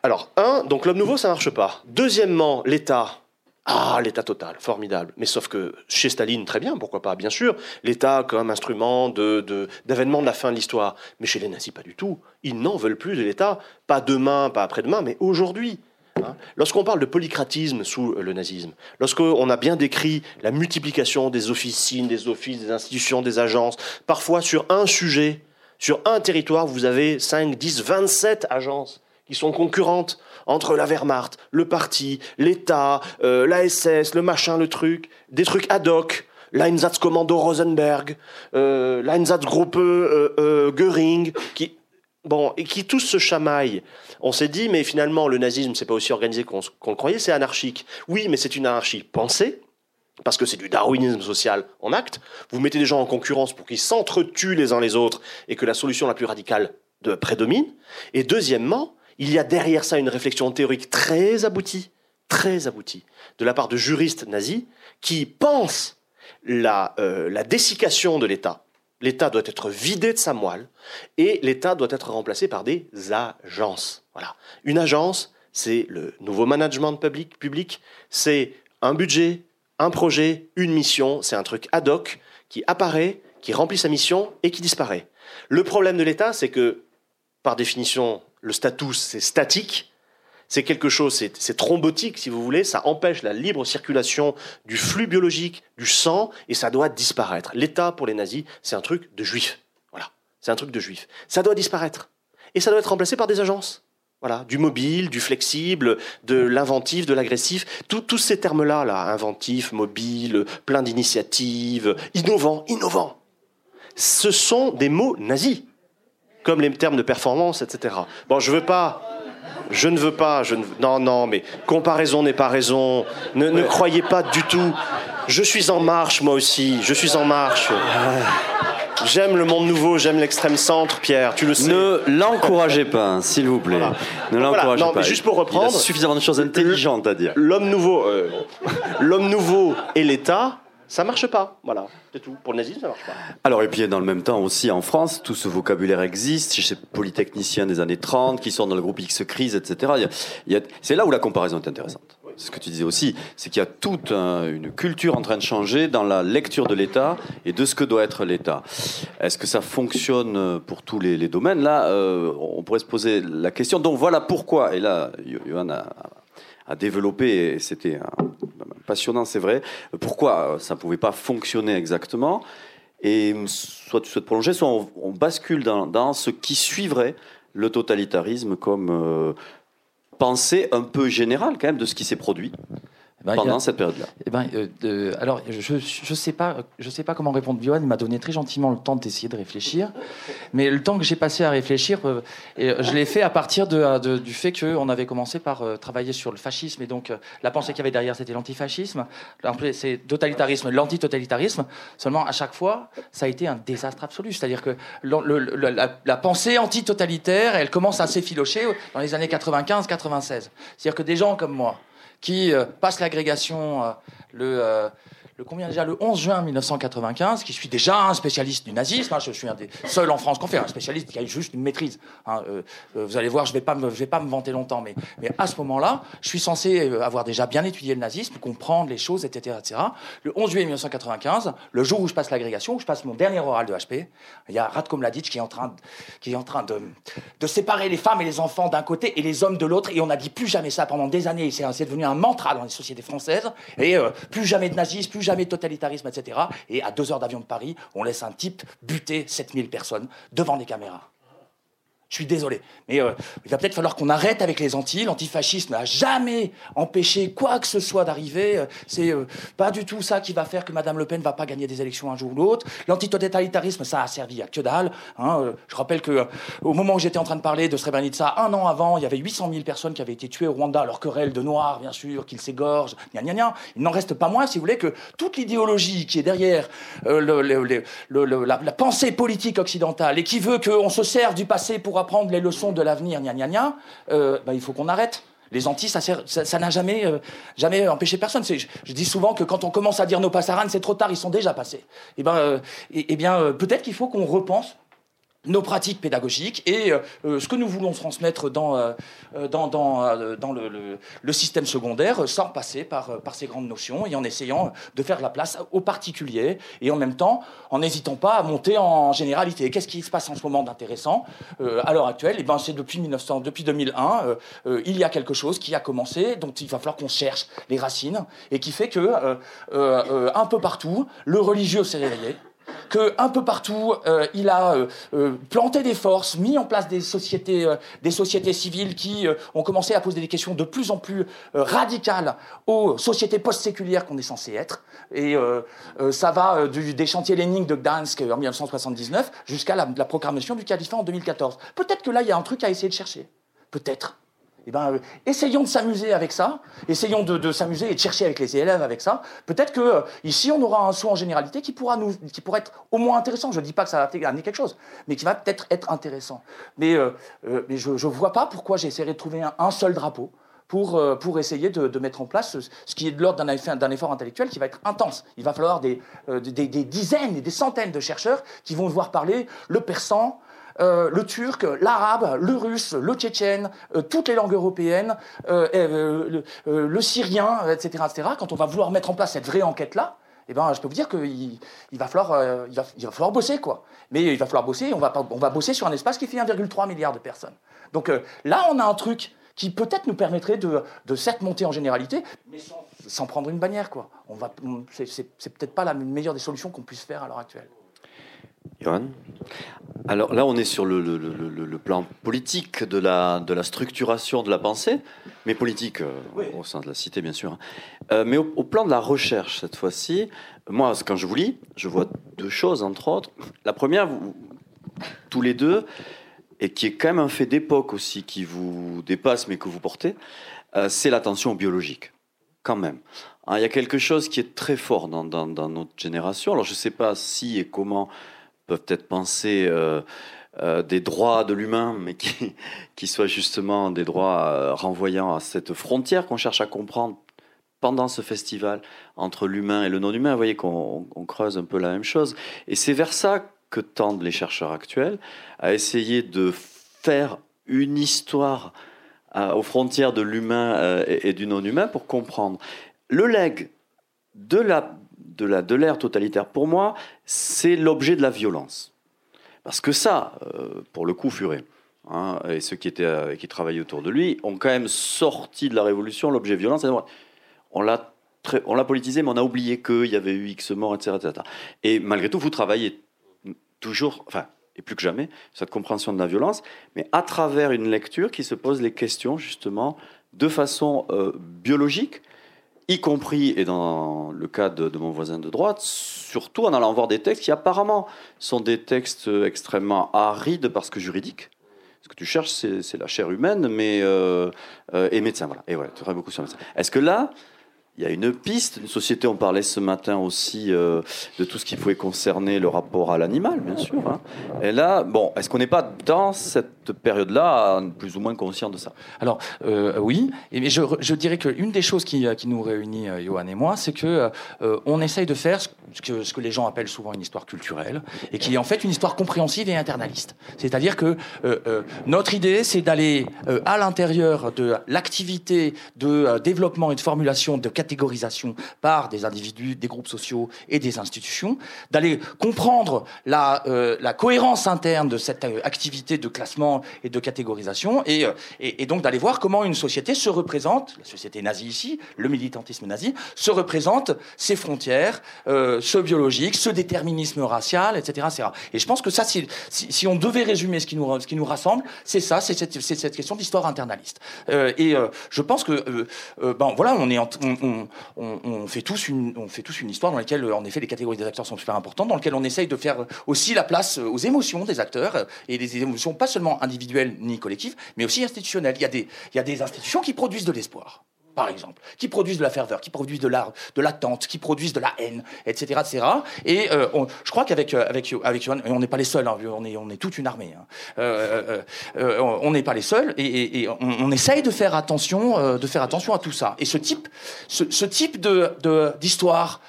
Alors, un, donc l'homme nouveau, ça marche pas. Deuxièmement, l'État, ah, l'État total, formidable. Mais sauf que chez Staline, très bien, pourquoi pas, bien sûr, l'État comme instrument d'avènement de, la fin de l'histoire. Mais chez les nazis, pas du tout. Ils n'en veulent plus de l'État, pas demain, pas après-demain, mais aujourd'hui. Hein. Lorsqu'on parle de polycratisme sous le nazisme, lorsqu'on a bien décrit la multiplication des officines, des offices, des institutions, des agences, parfois sur un sujet, sur un territoire, vous avez 5, 10, 27 agences qui sont concurrentes entre la Wehrmacht, le parti, l'État, euh, la SS, le machin, le truc, des trucs ad hoc, l'Einsatzkommando Rosenberg, euh, l'Einsatzgruppe euh, euh, Göring, qui bon et qui tous se chamaillent. On s'est dit mais finalement le nazisme c'est pas aussi organisé qu'on le croyait, c'est anarchique. Oui, mais c'est une anarchie pensée. Parce que c'est du darwinisme social en acte. Vous mettez des gens en concurrence pour qu'ils s'entretuent les uns les autres et que la solution la plus radicale prédomine. Et deuxièmement, il y a derrière ça une réflexion théorique très aboutie, très aboutie, de la part de juristes nazis qui pensent la, euh, la dessiccation de l'État. L'État doit être vidé de sa moelle et l'État doit être remplacé par des agences. Voilà. Une agence, c'est le nouveau management public, public c'est un budget, un projet, une mission, c'est un truc ad hoc qui apparaît, qui remplit sa mission et qui disparaît. Le problème de l'État, c'est que, par définition, le status, c'est statique, c'est quelque chose, c'est thrombotique, si vous voulez, ça empêche la libre circulation du flux biologique, du sang, et ça doit disparaître. L'État, pour les nazis, c'est un truc de juif. Voilà, c'est un truc de juif. Ça doit disparaître. Et ça doit être remplacé par des agences. Voilà, du mobile, du flexible, de l'inventif, de l'agressif, Tous- tous ces termes-là, là, inventif, mobile, plein d'initiatives, innovant, innovant, ce sont des mots nazis, comme les termes de performance, etc. Bon, je veux pas, je ne veux pas, je ne, non, non, mais comparaison n'est pas raison. Ne, ne croyez pas du tout. Je suis en marche, moi aussi. Je suis en marche. J'aime le monde nouveau, j'aime l'extrême centre, Pierre. Tu le sais. Ne l'encouragez pas, s'il vous plaît. Ne l'encouragez non, pas. juste pour reprendre- Il a suffisamment de choses intelligentes à dire. L'homme nouveau, euh, l'homme nouveau et l'État, ça marche pas. Voilà, c'est tout. Pour le nazisme, ça marche pas. Alors, et puis dans le même temps aussi en France, tout ce vocabulaire existe chez ces polytechniciens des années 30 qui sont dans le groupe X Crise, etc. C'est là où la comparaison est intéressante. C'est ce que tu disais aussi, c'est qu'il y a toute un- une culture en train de changer dans la lecture de l'État et de ce que doit être l'État. Est-ce que ça fonctionne pour tous les, les domaines? Là, euh, on pourrait se poser la question. Donc voilà pourquoi, et là, Johan a, a développé, et c'était passionnant, c'est vrai, pourquoi ça ne pouvait pas fonctionner exactement? Et soit tu souhaites prolonger, soit on, bascule dans, dans ce qui suivrait le totalitarisme comme euh, pensée un peu générale quand même de ce qui s'est produit Ben, il y a- pendant cette période-là. Eh ben, euh, alors, je je sais pas, je sais pas comment répondre. Johan m'a donné très gentiment le temps d'essayer de réfléchir, mais le temps que j'ai passé à réfléchir, euh, et, euh, je l'ai fait à partir de, de- du fait qu'on avait commencé par euh, travailler sur le fascisme et donc euh, la pensée qu'il y avait derrière c'était l'antifascisme, c'est totalitarisme, l'antitotalitarisme. Seulement à chaque fois, ça a été un désastre absolu. C'est-à-dire que le- le- le- la, la pensée antitotalitaire, elle commence à s'effilocher dans les années 95-96. C'est-à-dire que des gens comme moi qui euh, passe l'agrégation euh, le, euh, le combien déjà? Le 11 juin 1995, qui suis déjà un spécialiste du nazisme. hein, je suis un des seuls en France qu'on fait un spécialiste qui a juste une maîtrise. hein, euh, euh, vous allez voir, je vais vais pas me vanter longtemps, mais à ce moment-là, je suis censé euh, avoir déjà bien étudié le nazisme, comprendre les choses, etc., etc. Le 11 juillet 1995, le jour où je passe l'agrégation, où je passe mon dernier oral de HP, il y a Radko Mladic qui est en train de, séparer les femmes et les enfants d'un côté et les hommes de l'autre. Et on n'a dit plus jamais ça pendant des années. C'est devenu un mantra dans les sociétés françaises. Et euh, plus jamais de nazisme, plus jamais totalitarisme, etc. Et à deux heures d'avion de Paris, on laisse un type buter 7000 personnes devant des caméras. Je suis désolé, mais euh, il va peut-être falloir qu'on arrête avec les Antilles. L'antifascisme n'a jamais empêché quoi que ce soit d'arriver. Euh, C'est euh, pas du tout ça qui va faire que Madame Le Pen va pas gagner des élections un jour ou l'autre. L'antitotalitarisme, ça a servi à que dalle. hein. Euh, Je rappelle que au moment où j'étais en train de parler de Srebrenica, un an avant, il y avait 800 000 personnes qui avaient été tuées au Rwanda. Alors querelle de noirs, bien sûr, qu'ils s'égorgent, gna gna. Il n'en reste pas moins, si vous voulez, que toute l'idéologie qui est derrière la, la pensée politique occidentale et qui veut qu'on se serve du passé pour apprendre les leçons de l'avenir, gna gna gna, euh, ben, il faut qu'on arrête. Les Antilles, ça n'a jamais, euh, jamais empêché personne. Je, dis souvent que quand on commence à dire nos passaranes, c'est trop tard, ils sont déjà passés. Et ben, euh, et, et bien, peut-être qu'il faut qu'on repense nos pratiques pédagogiques et euh, euh, ce que nous voulons transmettre dans, euh, le, système secondaire sans passer par, ces grandes notions et en essayant de faire la place aux particuliers et en même temps en n'hésitant pas à monter en généralité. Qu'est-ce qui se passe en ce moment d'intéressant? À l'heure actuelle Eh ben, C'est depuis, 1900, depuis 2001, euh, euh, il y a quelque chose qui a commencé, dont il va falloir qu'on cherche les racines et qui fait que un peu partout, le religieux s'est réveillé. Que un peu partout, il a planté des forces, mis en place des sociétés, des sociétés civiles qui ont commencé à poser des questions de plus en plus radicales aux sociétés post-séculières qu'on est censé être. Et ça va du, des chantiers Lenin de Gdansk en 1979 jusqu'à la, la proclamation du califat en 2014. Peut-être que là, il y a un truc à essayer de chercher. Peut-être. Eh ben, euh, essayons de s'amuser avec ça, essayons de, s'amuser et de chercher avec les élèves avec ça. Peut-être que euh, ici on aura un saut en généralité qui pourra nous, qui pourrait être au moins intéressant. Je ne dis pas que ça va amener quelque chose, mais qui va peut-être être intéressant. Mais, euh, mais je ne vois pas pourquoi j'essaierai de trouver un, seul drapeau pour, pour essayer de, mettre en place ce, qui est de l'ordre d'un effort, intellectuel qui va être intense. Il va falloir des, des, des, dizaines et des centaines de chercheurs qui vont devoir parler le persan, euh, le turc, l'arabe, le russe, le tchétchène, euh, toutes les langues européennes, euh, le, syrien, etc., etc., quand on va vouloir mettre en place cette vraie enquête-là, eh ben, je peux vous dire qu'il il va, falloir, il va, falloir bosser, quoi. Mais il va falloir bosser, on va, bosser sur un espace qui fait 1,3 milliard de personnes. Donc là, on a un truc qui peut-être nous permettrait de, de certes monter en généralité, mais sans, prendre une bannière, quoi. On va, c'est peut-être pas la meilleure des solutions qu'on puisse faire à l'heure actuelle. Johan? Alors là, on est sur le, plan politique de la, de la structuration de la pensée, mais politique euh, au sein de la cité, bien sûr. Hein. Euh, mais au, plan de la recherche, cette fois-ci, moi, quand je vous lis, je vois deux choses, entre autres. La première, vous, tous les deux, et qui est quand même un fait d'époque aussi, qui vous dépasse, mais que vous portez, euh, c'est l'attention biologique, quand même. Hein, il y a quelque chose qui est très fort dans, dans, dans notre génération. Alors, je ne sais pas si et comment peuvent peut-être penser euh, euh, des droits de l'humain, mais qui, qui soient justement des droits euh, renvoyant à cette frontière qu'on cherche à comprendre pendant ce festival entre l'humain et le non-humain. Vous voyez qu'on creuse un peu la même chose. Et c'est vers ça que tendent les chercheurs actuels, à essayer de faire une histoire aux frontières de l'humain et, et, du non-humain pour comprendre. Le leg de la de l'ère totalitaire, pour moi, c'est l'objet de la violence. Parce que ça, euh, pour le coup, Furet, hein, et ceux qui, étaient, euh, qui travaillaient autour de lui, ont quand même sorti de la révolution l'objet violence. On l'a on l'a politisé, mais on a oublié qu'il y avait eu X morts, etc., etc. Et malgré tout, vous travaillez toujours, enfin, et plus que jamais, cette compréhension de la violence, mais à travers une lecture qui se pose les questions, justement, de façon euh, biologique, y compris, et dans le cas de, mon voisin de droite, surtout en allant voir des textes qui apparemment sont des textes extrêmement arides parce que juridiques. Ce que tu cherches, c'est la chair humaine, mais euh, euh, et médecin, voilà. Et voilà, tu travailles beaucoup sur médecin. Est-ce que là, il y a une piste, une société, on parlait ce matin aussi euh, de tout ce qui pouvait concerner le rapport à l'animal, bien sûr. Hein. Et là, bon, est-ce qu'on n'est pas dans cette période-là plus ou moins conscient de ça? Alors, euh, oui, et je, je dirais qu'une des choses qui, qui, nous réunit, euh, Johan et moi, c'est que on essaye de faire ce que, ce que les gens appellent souvent une histoire culturelle, et qui est en fait une histoire compréhensive et internaliste. C'est-à-dire que notre idée, c'est d'aller à l'intérieur de l'activité de développement et de formulation de catégorisation par des individus, des groupes sociaux et des institutions, d'aller comprendre la, euh, cohérence interne de cette euh, activité de classement et de catégorisation, euh, et, et, donc d'aller voir comment une société se représente, la société nazie ici, le militantisme nazi, se représente ses frontières, ce biologique, ce déterminisme racial, etc. etc. Et je pense que ça, si, si, on devait résumer ce qui nous, ce qui nous rassemble, c'est ça, c'est cette, cette, question d'histoire internaliste. et je pense que, ben voilà, on est en, on, on, fait tous une, on fait tous une histoire dans laquelle, en effet, les catégories des acteurs sont super importantes, dans laquelle on essaye de faire aussi la place aux émotions des acteurs, et des émotions pas seulement individuelles ni collectives, mais aussi institutionnelles. Il y a des, il y a des institutions qui produisent de l'espoir par exemple, qui produisent de la ferveur, qui produisent de la de l'attente, qui produisent de la haine, etc., etc. Et euh, je crois qu'avec euh, avec avec Johan, on n'est pas les seuls, hein, on est on est toute une armée. Hein. Euh, on n'est pas les seuls, et, on, essaye de faire attention de faire attention à tout ça. Et ce type ce, type de d'histoire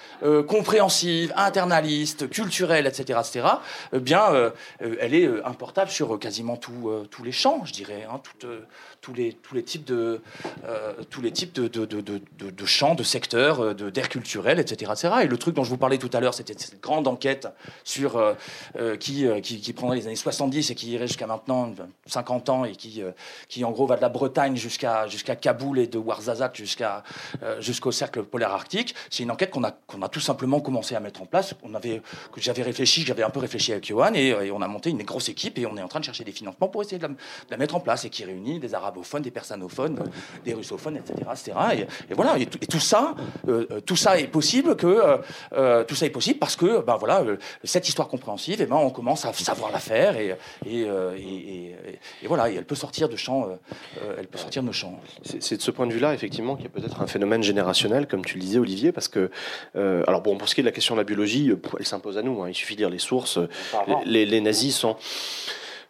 compréhensive, internaliste, culturelle, etc., etc. bien, elle est importable sur quasiment tous tous les champs, je dirais, hein, tous les tous les types de tous les types de, de, de, champs, de secteurs, d'air culturel, etc., etc. Et le truc dont je vous parlais tout à l'heure, c'était cette grande enquête sur qui, qui, qui, prendrait les années 70 et qui irait jusqu'à maintenant 50 ans et qui, qui en gros va de la Bretagne jusqu'à jusqu'à Kaboul et de Ouarzazate jusqu'à jusqu'au cercle polaire arctique. C'est une enquête qu'on a, qu'on a tout simplement commencé à mettre en place. On avait, que j'avais réfléchi, j'avais un peu réfléchi avec Johan et, on a monté une grosse équipe et on est en train de chercher des financements pour essayer de la, mettre en place et qui réunit des arabophones, des persanophones, des russophones, etc. etc. Et, voilà, et, tout ça, euh, tout ça est possible que euh, euh, tout ça est possible parce que ben voilà, cette histoire compréhensive, et eh ben on commence à savoir la faire et, et, voilà, elle peut sortir de champs, elle peut sortir de nos champs. C'est de ce point de vue-là, effectivement, qu'il y a peut-être un phénomène générationnel, comme tu le disais, Olivier, parce que alors bon, pour ce qui est de la question de la biologie, elle s'impose à nous. Hein. il suffit de lire les sources. Les, les nazis sont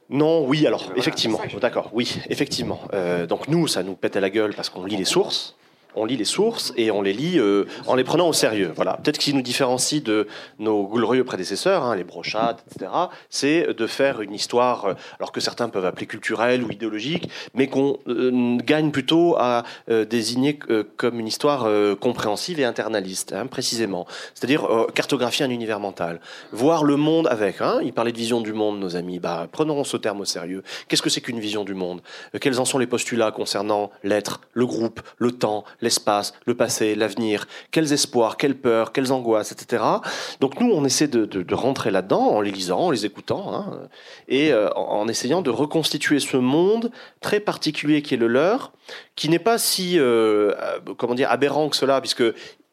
non, oui, alors, effectivement, d'accord, oui, effectivement. Euh, donc nous, ça nous pète à la gueule parce qu'on lit les sources, on lit les sources et on les lit euh, en les prenant au sérieux. Voilà. Peut-être qui nous différencie de nos glorieux prédécesseurs, hein, les brochades, etc., c'est de faire une histoire, euh, alors que certains peuvent appeler culturelle ou idéologique, mais qu'on euh, gagne plutôt à désigner comme une histoire compréhensive et internaliste, hein, précisément. C'est-à-dire cartographier un univers mental, voir le monde avec. Hein, il parlait de vision du monde, nos amis. Bah, prenons ce terme au sérieux. Qu'est-ce que c'est qu'une vision du monde? Quels en sont les postulats concernant l'être, le groupe, le temps, l'espace, le passé, l'avenir, quels espoirs, quelles peurs, quelles angoisses, etc. Donc nous, on essaie de, rentrer là-dedans en les lisant, en les écoutant, hein, et euh, en essayant de reconstituer ce monde très particulier qui est le leur, qui n'est pas si, euh, comment dire, aberrant que cela, puisque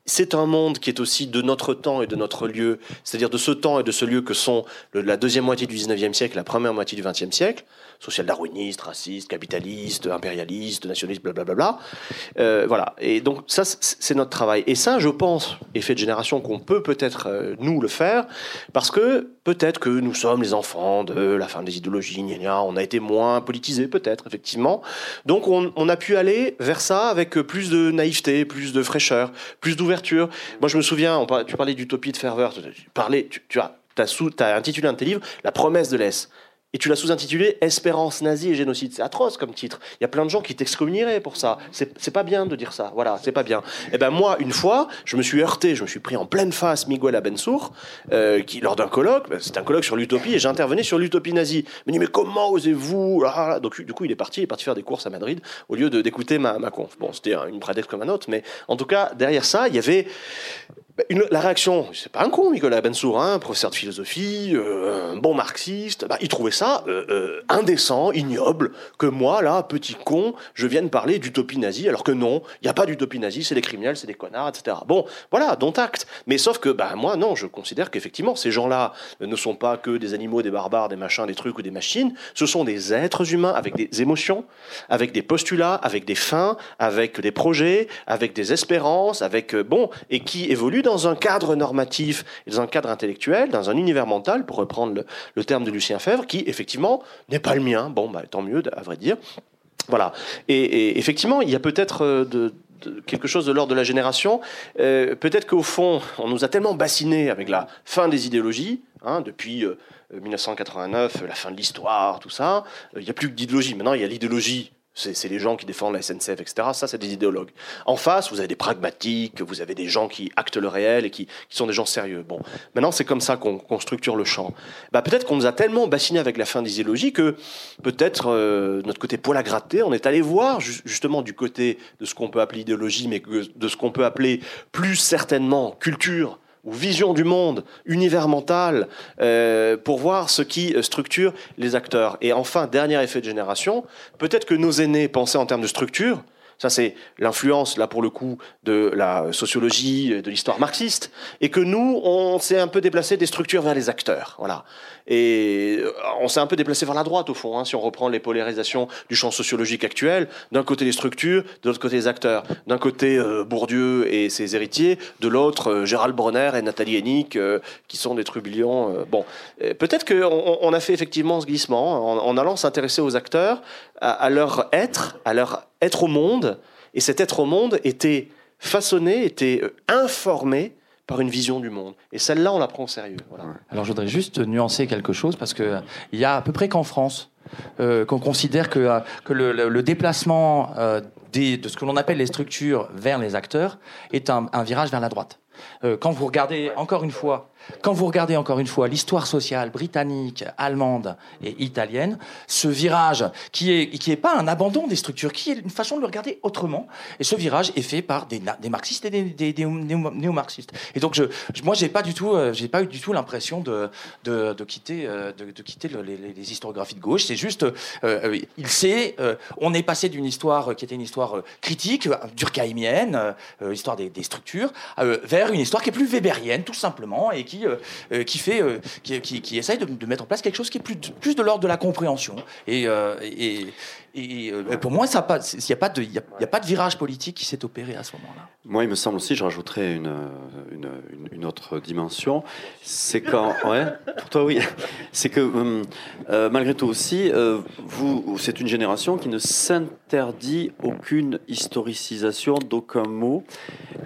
c'est un monde qui est aussi de notre temps et de notre lieu, c'est-à-dire de ce temps et de ce lieu que sont la deuxième moitié du 19e siècle, la première moitié du 20e siècle, social-darwiniste, raciste, capitaliste, impérialiste, nationaliste, blablabla. Euh, voilà. Et donc ça, c'est notre travail. Et ça, je pense, effet de génération, qu'on peut peut-être euh, nous le faire, parce que peut-être que nous sommes les enfants de la fin des idéologies, on a été moins politisés, peut-être, effectivement. Donc on, on a pu aller vers ça avec plus de naïveté, plus de fraîcheur, plus d'ouverture moi, je me souviens, tu parlais d'utopie de ferveur, tu, parlais, tu, as, as, intitulé un de tes livres La promesse de l'Est et tu l'as sous-intitulé Espérance nazie et génocide. C'est atroce comme titre. Il y a plein de gens qui t'excommunieraient pour ça. C'est pas bien de dire ça. Voilà, c'est pas bien. Et eh ben moi, une fois, je me suis heurté, je me suis pris en pleine face Miguel Abensour, euh, qui lors d'un colloque, ben, c'est un colloque sur l'utopie, et j'intervenais sur l'utopie nazie. Il me dit mais comment osez-vous? Ah, Donc du coup, il est parti, il est parti faire des courses à Madrid au lieu d'écouter ma, conf. Bon, c'était une prédette comme un autre, mais en tout cas derrière ça, il y avait bah, la réaction, c'est pas un con, Nicolas Bensour, hein, professeur de philosophie, euh, un bon marxiste, bah, il trouvait ça euh, euh, indécent, ignoble, que moi, là, petit con, je vienne parler d'utopie nazie, alors que non, il n'y a pas d'utopie nazie, c'est des criminels, c'est des connards, etc. Bon, voilà, dont acte. Mais sauf que, bah, moi, non, je considère qu'effectivement, ces gens-là ne sont pas que des animaux, des barbares, des machins, des trucs ou des machines, ce sont des êtres humains avec des émotions, avec des postulats, avec des fins, avec des projets, avec des espérances, avec, bon, et qui évoluent dans un cadre normatif, dans un cadre intellectuel, dans un univers mental, pour reprendre le, terme de Lucien Fèvre, qui effectivement n'est pas le mien. Bon, bah, tant mieux, à vrai dire. Voilà. Et, effectivement, il y a peut-être euh, de, quelque chose de l'ordre de la génération. Euh, peut-être qu'au fond, on nous a tellement bassinés avec la fin des idéologies, hein, depuis 1989, euh, la fin de l'histoire, tout ça. Il n'y a plus que d'idéologie. Maintenant, il y a l'idéologie c'est les gens qui défendent la SNCF, etc. Ça, c'est des idéologues. En face, vous avez des pragmatiques, vous avez des gens qui actent le réel et qui, sont des gens sérieux. Bon, maintenant, c'est comme ça qu'on structure le champ. Bah, peut-être qu'on nous a tellement bassinés avec la fin des idéologies que peut-être euh, notre côté poil à gratter, on est allé voir justement du côté de ce qu'on peut appeler idéologie, mais de ce qu'on peut appeler plus certainement culture ou vision du monde, univers mental, euh, pour voir ce qui structure les acteurs. Et enfin, dernier effet de génération, peut-être que nos aînés pensaient en termes de structure, ça, c'est l'influence, là, pour le coup, de la sociologie, de l'histoire marxiste. Et que nous, on s'est un peu déplacé des structures vers les acteurs. Voilà. Et euh, on s'est un peu déplacé vers la droite, au fond, hein, si on reprend les polarisations du champ sociologique actuel. D'un côté, les structures, de l'autre côté, les acteurs. D'un côté, euh, Bourdieu et ses héritiers. De l'autre, euh, Gérald Bronner et Nathalie Hennig, qui sont des trublions. bon, peut-être qu'on on a fait effectivement ce glissement en, en allant s'intéresser aux acteurs, à, leur être, à leur être au monde, et cet être au monde était façonné, était euh, informé par une vision du monde. Et celle-là, on la prend au sérieux. Alors je voudrais juste nuancer quelque chose, parce qu'il y a à peu près qu'en France, euh, qu'on considère que, euh, que le, le- le déplacement euh, des, de ce que l'on appelle les structures vers les acteurs est un, un virage vers la droite. Euh, quand vous regardez encore une fois, quand vous regardez encore une fois l'histoire sociale britannique, allemande et italienne, ce virage qui est qui est pas un abandon des structures, qui est une façon de le regarder autrement, et ce virage est fait par des, marxistes et des, des- des néo- néo-marxistes. Et donc moi j'ai pas du tout, euh, j'ai pas eu du tout l'impression de, quitter euh, de, quitter le- les, historiographies de gauche. C'est juste, euh, euh, il sait, euh, on est passé d'une histoire qui était une histoire euh, critique, euh, durkheimienne, euh, euh, histoire des, structures, euh, vers une histoire qui est plus weberienne, tout simplement, et qui euh, euh, qui fait, euh, essaye de, mettre en place quelque chose qui est plus de, l'ordre de la compréhension. Et, et, euh, pour moi, il n'y a pas de, y a, il y a pas de virage politique qui s'est opéré à ce moment-là. Moi, il me semble aussi, je rajouterais une, une, une- une autre dimension, c'est quand, ouais, pour toi oui, c'est que hum, euh, malgré tout aussi, euh, vous, c'est une génération qui ne s'interdit aucune historicisation d'aucun mot,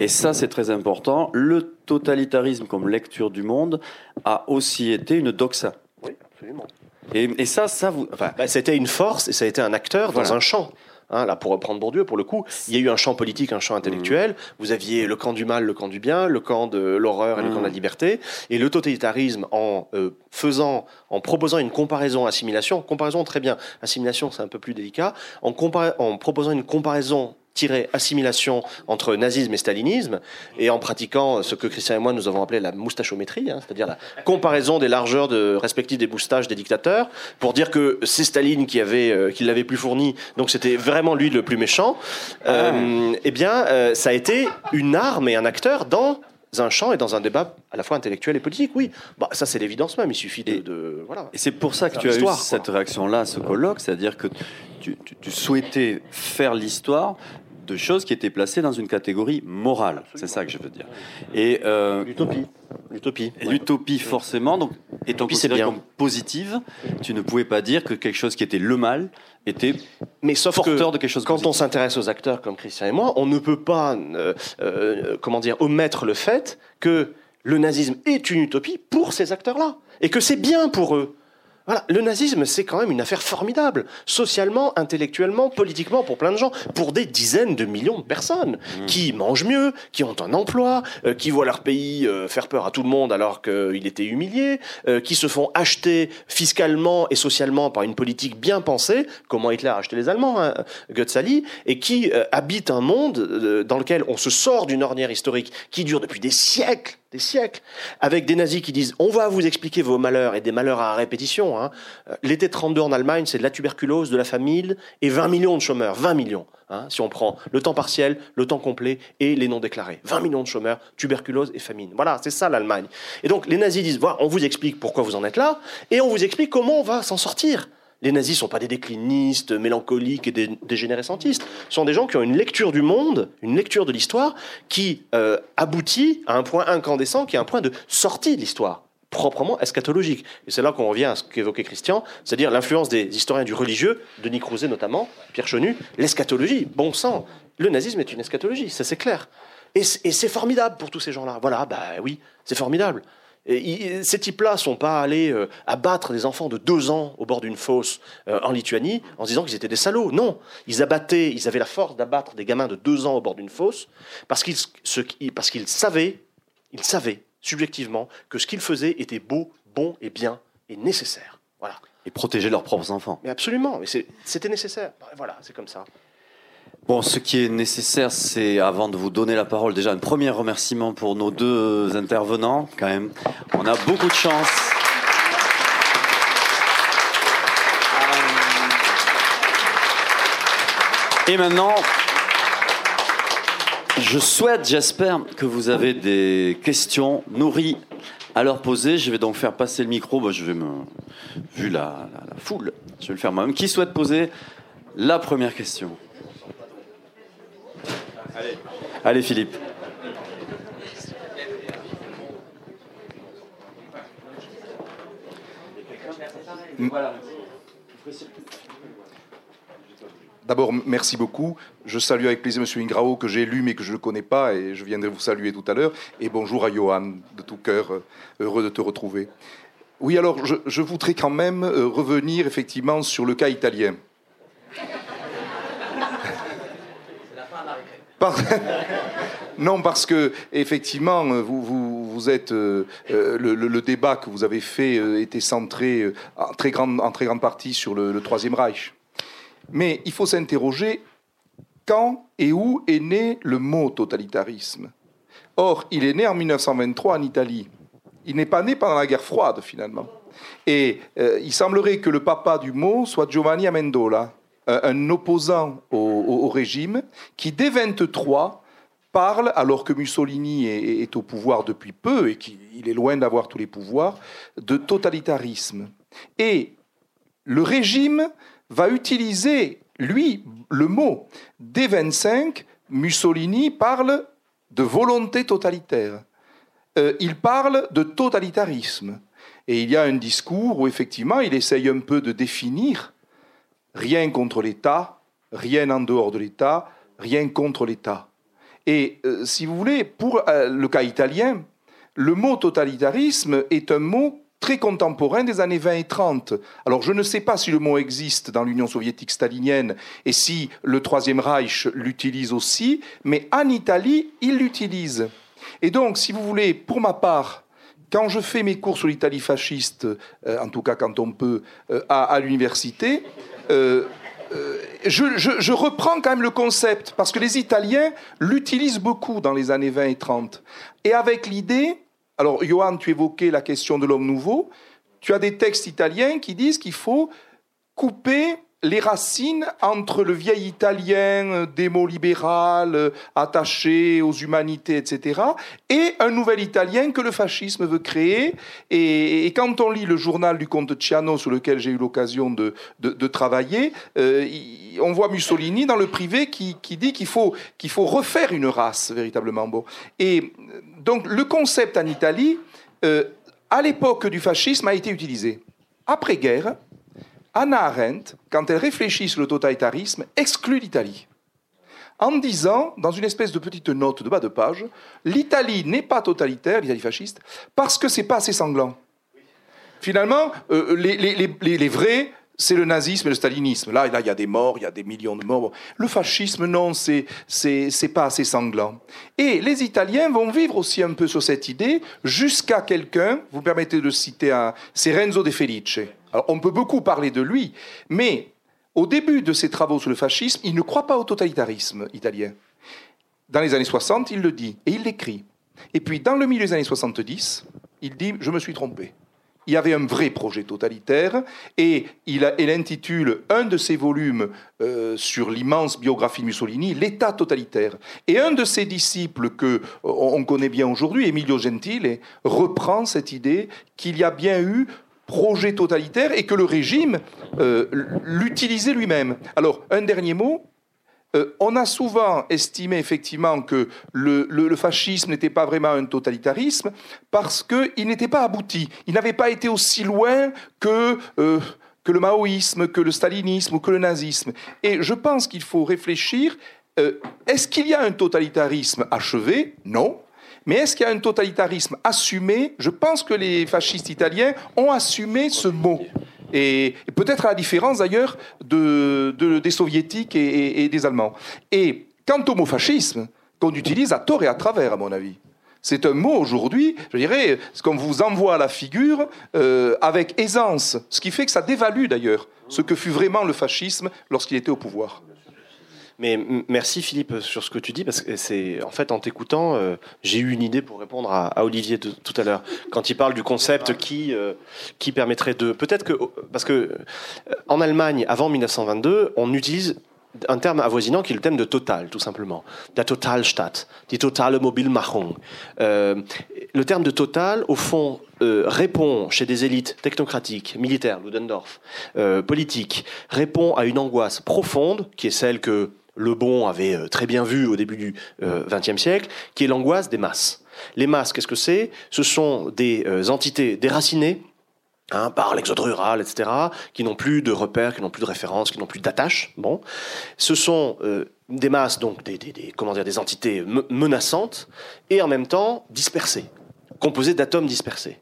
et ça c'est très important. Le totalitarisme comme lecture du monde a aussi été une doxa. Oui, absolument. Et, et ça, ça vous, enfin, Bah, c'était une force et ça a été un acteur dans un champ. Hein, là, pour reprendre Bourdieu, pour le coup, il y a eu un champ politique, un champ intellectuel. Vous aviez le camp du mal, le camp du bien, le camp de l'horreur et le camp de la liberté. Et le totalitarisme, en euh, faisant, en proposant une comparaison assimilation, comparaison très bien, assimilation c'est un peu plus délicat, en, compara- en proposant une comparaison assimilation entre nazisme et stalinisme, et en pratiquant ce que Christian et moi nous avons appelé la moustachométrie, hein, c'est-à-dire la comparaison des largeurs de, respectives des moustaches des dictateurs, pour dire que c'est Staline qui avait euh, qui l'avait plus fourni, donc c'était vraiment lui le plus méchant. Euh, eh bien, euh, ça a été une arme et un acteur dans un champ et dans un débat à la fois intellectuel et politique. Oui, bah, ça c'est l'évidence même. Il suffit de, Et- de- voilà. Et c'est pour ça que tu as eu cette réaction-là à ce colloque, c'est-à-dire que tu, tu- tu souhaitais faire l'histoire de choses qui étaient placées dans une catégorie morale. C'est ça que je veux dire. Et, euh, L'utopie, l'utopie. et l'utopie, forcément, donc, étant considérée bien. comme positive, tu ne pouvais pas dire que quelque chose qui était le mal était Mais sauf porteur que de quelque chose quand on s'intéresse aux acteurs comme Christian et moi, on ne peut pas, euh, euh, comment dire, omettre le fait que le nazisme est une utopie pour ces acteurs-là et que c'est bien pour eux. Voilà, le nazisme, c'est quand même une affaire formidable, socialement, intellectuellement, politiquement, pour plein de gens, pour des dizaines de millions de personnes qui mangent mieux, qui ont un emploi, euh, qui voient leur pays euh, faire peur à tout le monde alors qu'il était humilié, euh, qui se font acheter fiscalement et socialement par une politique bien pensée, comment Hitler a acheté les Allemands, hein, Goetzali, et qui euh, habitent un monde euh, dans lequel on se sort d'une ornière historique qui dure depuis des siècles, des siècles, avec des nazis qui disent on va vous expliquer vos malheurs et des malheurs à répétition. hein. Euh, L'été 32 en Allemagne, c'est de la tuberculose, de la famine et 20 millions de chômeurs, 20 millions. hein, si on prend le temps partiel, le temps complet et les non déclarés. 20 millions de chômeurs, tuberculose et famine. Voilà, c'est ça l'Allemagne. Et donc les nazis disent, on vous explique pourquoi vous en êtes là, et on vous explique comment on va s'en sortir. Les nazis sont pas des déclinistes, mélancoliques et dégénérescentistes. Ce sont des gens qui ont une lecture du monde, une lecture de l'histoire, qui euh, aboutit à un point incandescent, qui est un point de sortie de l'histoire proprement eschatologique. Et c'est là qu'on revient à ce qu'évoquait Christian, c'est-à-dire l'influence des historiens du religieux, Denis Crouzet notamment, Pierre Chenu, l'eschatologie, bon sang. Le nazisme est une eschatologie, ça c'est clair. Et c'est formidable pour tous ces gens-là. Voilà, bah oui, c'est formidable. Et ces types-là sont pas allés euh, abattre des enfants de deux ans au bord d'une fosse euh, en Lituanie en se disant qu'ils étaient des salauds. Non, ils abattaient, ils avaient la force d'abattre des gamins de deux ans au bord d'une fosse parce qu'ils parce savaient, ils savaient subjectivement que ce qu'ils faisaient était beau, bon et bien et nécessaire. Voilà. et protéger leurs propres enfants. Mais absolument, mais c'était nécessaire. Voilà, c'est comme ça. Bon, ce qui est nécessaire, c'est avant de vous donner la parole, déjà un premier remerciement pour nos deux intervenants, quand même. On a beaucoup de chance. Et maintenant, je souhaite, j'espère, que vous avez des questions nourries à leur poser. Je vais donc faire passer le micro. Bon, je vais me, vu la foule, je vais le faire moi-même. Qui souhaite poser la première question? Allez, Philippe. D'abord, merci beaucoup. Je salue avec plaisir M. Ingrao, que j'ai lu mais que je ne connais pas, et je viendrai vous saluer tout à l'heure. Et bonjour à Johan, de tout cœur, euh, heureux de te retrouver. Oui, alors je, voudrais quand même euh, revenir effectivement sur le cas italien. non, parce que effectivement, vous, vous, êtes euh, euh, le, débat que vous avez fait était centré en très grande, partie sur le, le Troisième Reich. Mais il faut s'interroger quand et où est né le mot totalitarisme? Or, il est né en 1923 en Italie. Il n'est pas né pendant la guerre froide, finalement. Et euh, il semblerait que le papa du mot soit Giovanni Amendola, euh, un opposant au, régime, qui dès 23 parle, alors que Mussolini est, au pouvoir depuis peu et qu'il est loin d'avoir tous les pouvoirs, de totalitarisme. Et le régime va utiliser, lui, le mot. Dès 25, Mussolini parle de volonté totalitaire. Euh, il parle de totalitarisme. Et il y a un discours où effectivement il essaye un peu de définir rien contre l'État, rien en dehors de l'État, rien contre l'État. Et euh, si vous voulez, pour euh, le cas italien, le mot totalitarisme est un mot très contemporain des années 20 et 30. Alors je ne sais pas si le mot existe dans l'Union soviétique stalinienne et si le Troisième Reich l'utilise aussi, mais en Italie, il l'utilise. Et donc, si vous voulez, pour ma part, quand je fais mes cours sur l'Italie fasciste, euh, en tout cas quand on peut, à, l'université, euh, je, je, reprends quand même le concept, parce que les Italiens l'utilisent beaucoup dans les années 20 et 30. Et avec l'idée, alors Johan, tu évoquais la question de l'homme nouveau, tu as des textes italiens qui disent qu'il faut couper les racines entre le vieil italien euh, démo-libéral, euh, attaché aux humanités, etc., et un nouvel italien que le fascisme veut créer. Et, quand on lit le journal du comte Ciano, sur lequel j'ai eu l'occasion de, travailler, euh, on voit Mussolini dans le privé qui, dit qu'il faut, refaire une race, véritablement. Bon. Et donc le concept en Italie, à l'époque du fascisme, a été utilisé. Après-guerre, Anna Arendt, quand elle réfléchit sur le totalitarisme, exclut l'Italie. En disant, dans une espèce de petite note de bas de page, l'Italie n'est pas totalitaire, l'Italie fasciste, parce que c'est pas assez sanglant. Finalement, euh, les, vrais, c'est le nazisme et le stalinisme. Là, il y a des morts, il y a des millions de morts. Le fascisme, non, c'est c'est pas assez sanglant. Et les Italiens vont vivre aussi un peu sur cette idée jusqu'à quelqu'un. Vous permettez de citer un, c'est Renzo De Felice on peut beaucoup parler de lui, mais au début de ses travaux sur le fascisme, il ne croit pas au totalitarisme italien. Dans les années 60, il le dit et il l'écrit. Et puis, dans le milieu des années 70, il dit Je me suis trompé. Il y avait un vrai projet totalitaire et il, intitule un de ses volumes euh, sur l'immense biographie de Mussolini L'État totalitaire. Et un de ses disciples que on connaît bien aujourd'hui, Emilio Gentile, reprend cette idée qu'il y a bien eu projet totalitaire et que le régime euh, l'utilisait lui-même. Alors, un dernier mot. Euh, on a souvent estimé effectivement que le, fascisme n'était pas vraiment un totalitarisme parce qu'il n'était pas abouti. Il n'avait pas été aussi loin que, euh, que le maoïsme, que le stalinisme ou que le nazisme. Et je pense qu'il faut réfléchir, est-ce qu'il y a un totalitarisme achevé? Non. Mais est-ce qu'il y a un totalitarisme assumé? Je pense que les fascistes italiens ont assumé ce mot. Et, peut-être à la différence d'ailleurs de, des soviétiques et, des allemands. Et quant au mot fascisme, qu'on utilise à tort et à travers, à mon avis. C'est un mot aujourd'hui, je dirais, ce qu'on vous envoie à la figure euh, avec aisance, ce qui fait que ça dévalue d'ailleurs ce que fut vraiment le fascisme lorsqu'il était au pouvoir. Mais merci Philippe sur ce que tu dis parce que c'est en fait en t'écoutant, euh, j'ai eu une idée pour répondre à, Olivier tout à l'heure quand il parle du concept qui euh, qui permettrait de peut-être que parce que euh, en Allemagne avant 1922 on utilise un terme avoisinant qui est le thème de total, tout simplement. La Totalstadt, die totale Mobilmachung. le terme de total, au fond, répond chez des élites technocratiques, militaires, Ludendorff, politiques, répond à une angoisse profonde, qui est celle que le Bon avait euh, très bien vu au début du XXe euh, siècle, qui est l'angoisse des masses. Les masses, qu'est-ce que c'est? Ce sont des euh, entités déracinées Hein, par l'exode rural, etc., qui n'ont plus de repères, qui n'ont plus de références, qui n'ont plus d'attaches. Bon, ce sont des masses, donc des, comment dire, des entités menaçantes et en même temps dispersées composé d'atomes dispersés.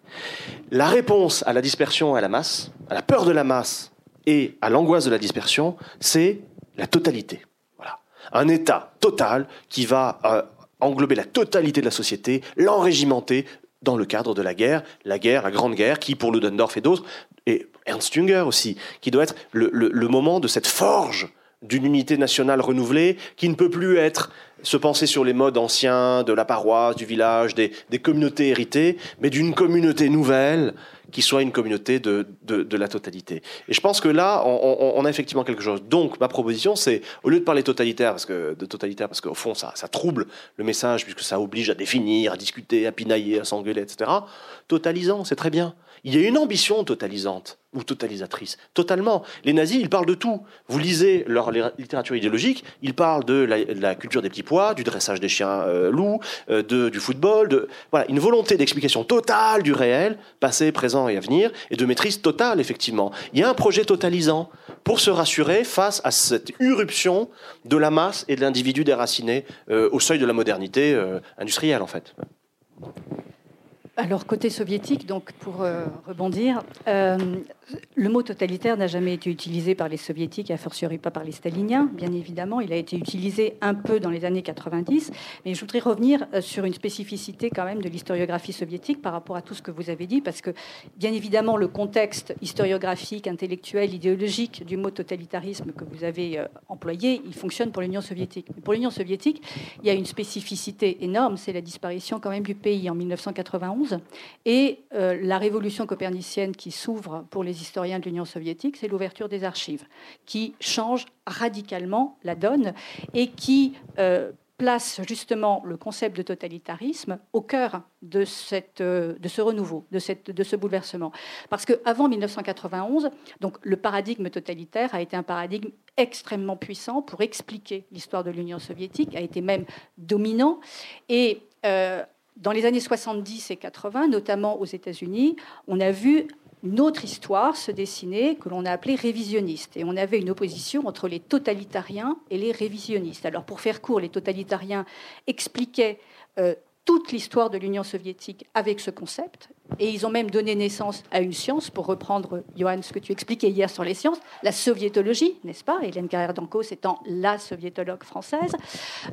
La réponse à la dispersion et à la masse, à la peur de la masse et à l'angoisse de la dispersion, c'est la totalité. Un état total qui va euh, englober la totalité de la société, l'enrégimenter dans le cadre de la guerre, la guerre, la grande guerre, qui pour Ludendorff et d'autres, et Ernst Jünger aussi, qui doit être le moment de cette forge d'une unité nationale renouvelée qui ne peut plus être se penser sur les modes anciens de la paroisse, du village, des, communautés héritées, mais d'une communauté nouvelle qui soit une communauté de, la totalité. Et je pense que là, on, a effectivement quelque chose. Donc, ma proposition, c'est, au lieu de parler totalitaire, parce que, de totalitaire, parce qu'au fond, ça, ça trouble le message, puisque ça oblige à définir, à discuter, à pinailler, à s'engueuler, etc., totalisant, c'est très bien. Il y a une ambition totalisante ou totalisatrice. Totalement. Les nazis, ils parlent de tout. Vous lisez leur littérature idéologique, ils parlent de la, culture des petits pois, du dressage des chiens euh, loups, euh, de, du football, de voilà, une volonté d'explication totale du réel, passé, présent et à venir, et de maîtrise totale, effectivement. Il y a un projet totalisant pour se rassurer face à cette irruption de la masse et de l'individu déraciné euh, au seuil de la modernité industrielle, en fait. Alors, côté soviétique, donc pour euh, rebondir, euh, le mot totalitaire n'a jamais été utilisé par les soviétiques, et a fortiori pas par les staliniens, bien évidemment. Il a été utilisé un peu dans les années 90, mais je voudrais revenir euh, sur une spécificité quand même de l'historiographie soviétique par rapport à tout ce que vous avez dit, parce que bien évidemment, le contexte historiographique, intellectuel, idéologique du mot totalitarisme que vous avez employé, il fonctionne pour l'Union soviétique. pour l'Union soviétique, il y a une spécificité énorme, c'est la disparition quand même du pays en 1991 et euh, la révolution copernicienne qui s'ouvre pour les historiens de l'Union soviétique, c'est l'ouverture des archives, qui change radicalement la donne et qui euh, place justement le concept de totalitarisme au cœur de, euh, ce renouveau, de ce bouleversement. Parce qu'avant 1991, donc, le paradigme totalitaire a été un paradigme extrêmement puissant pour expliquer l'histoire de l'Union soviétique, a été même dominant. Et dans les années 70 et 80, notamment aux États-Unis, on a vu une autre histoire se dessiner que l'on a appelée révisionniste. Et on avait une opposition entre les totalitariens et les révisionnistes. Alors pour faire court, les totalitariens expliquaient euh, toute l'histoire de l'Union soviétique avec ce concept. Et ils ont même donné naissance à une science, pour reprendre, Johan, ce que tu expliquais hier sur les sciences, la soviétologie, n'est-ce pas? Hélène Carrère d'Ancos étant la soviétologue française.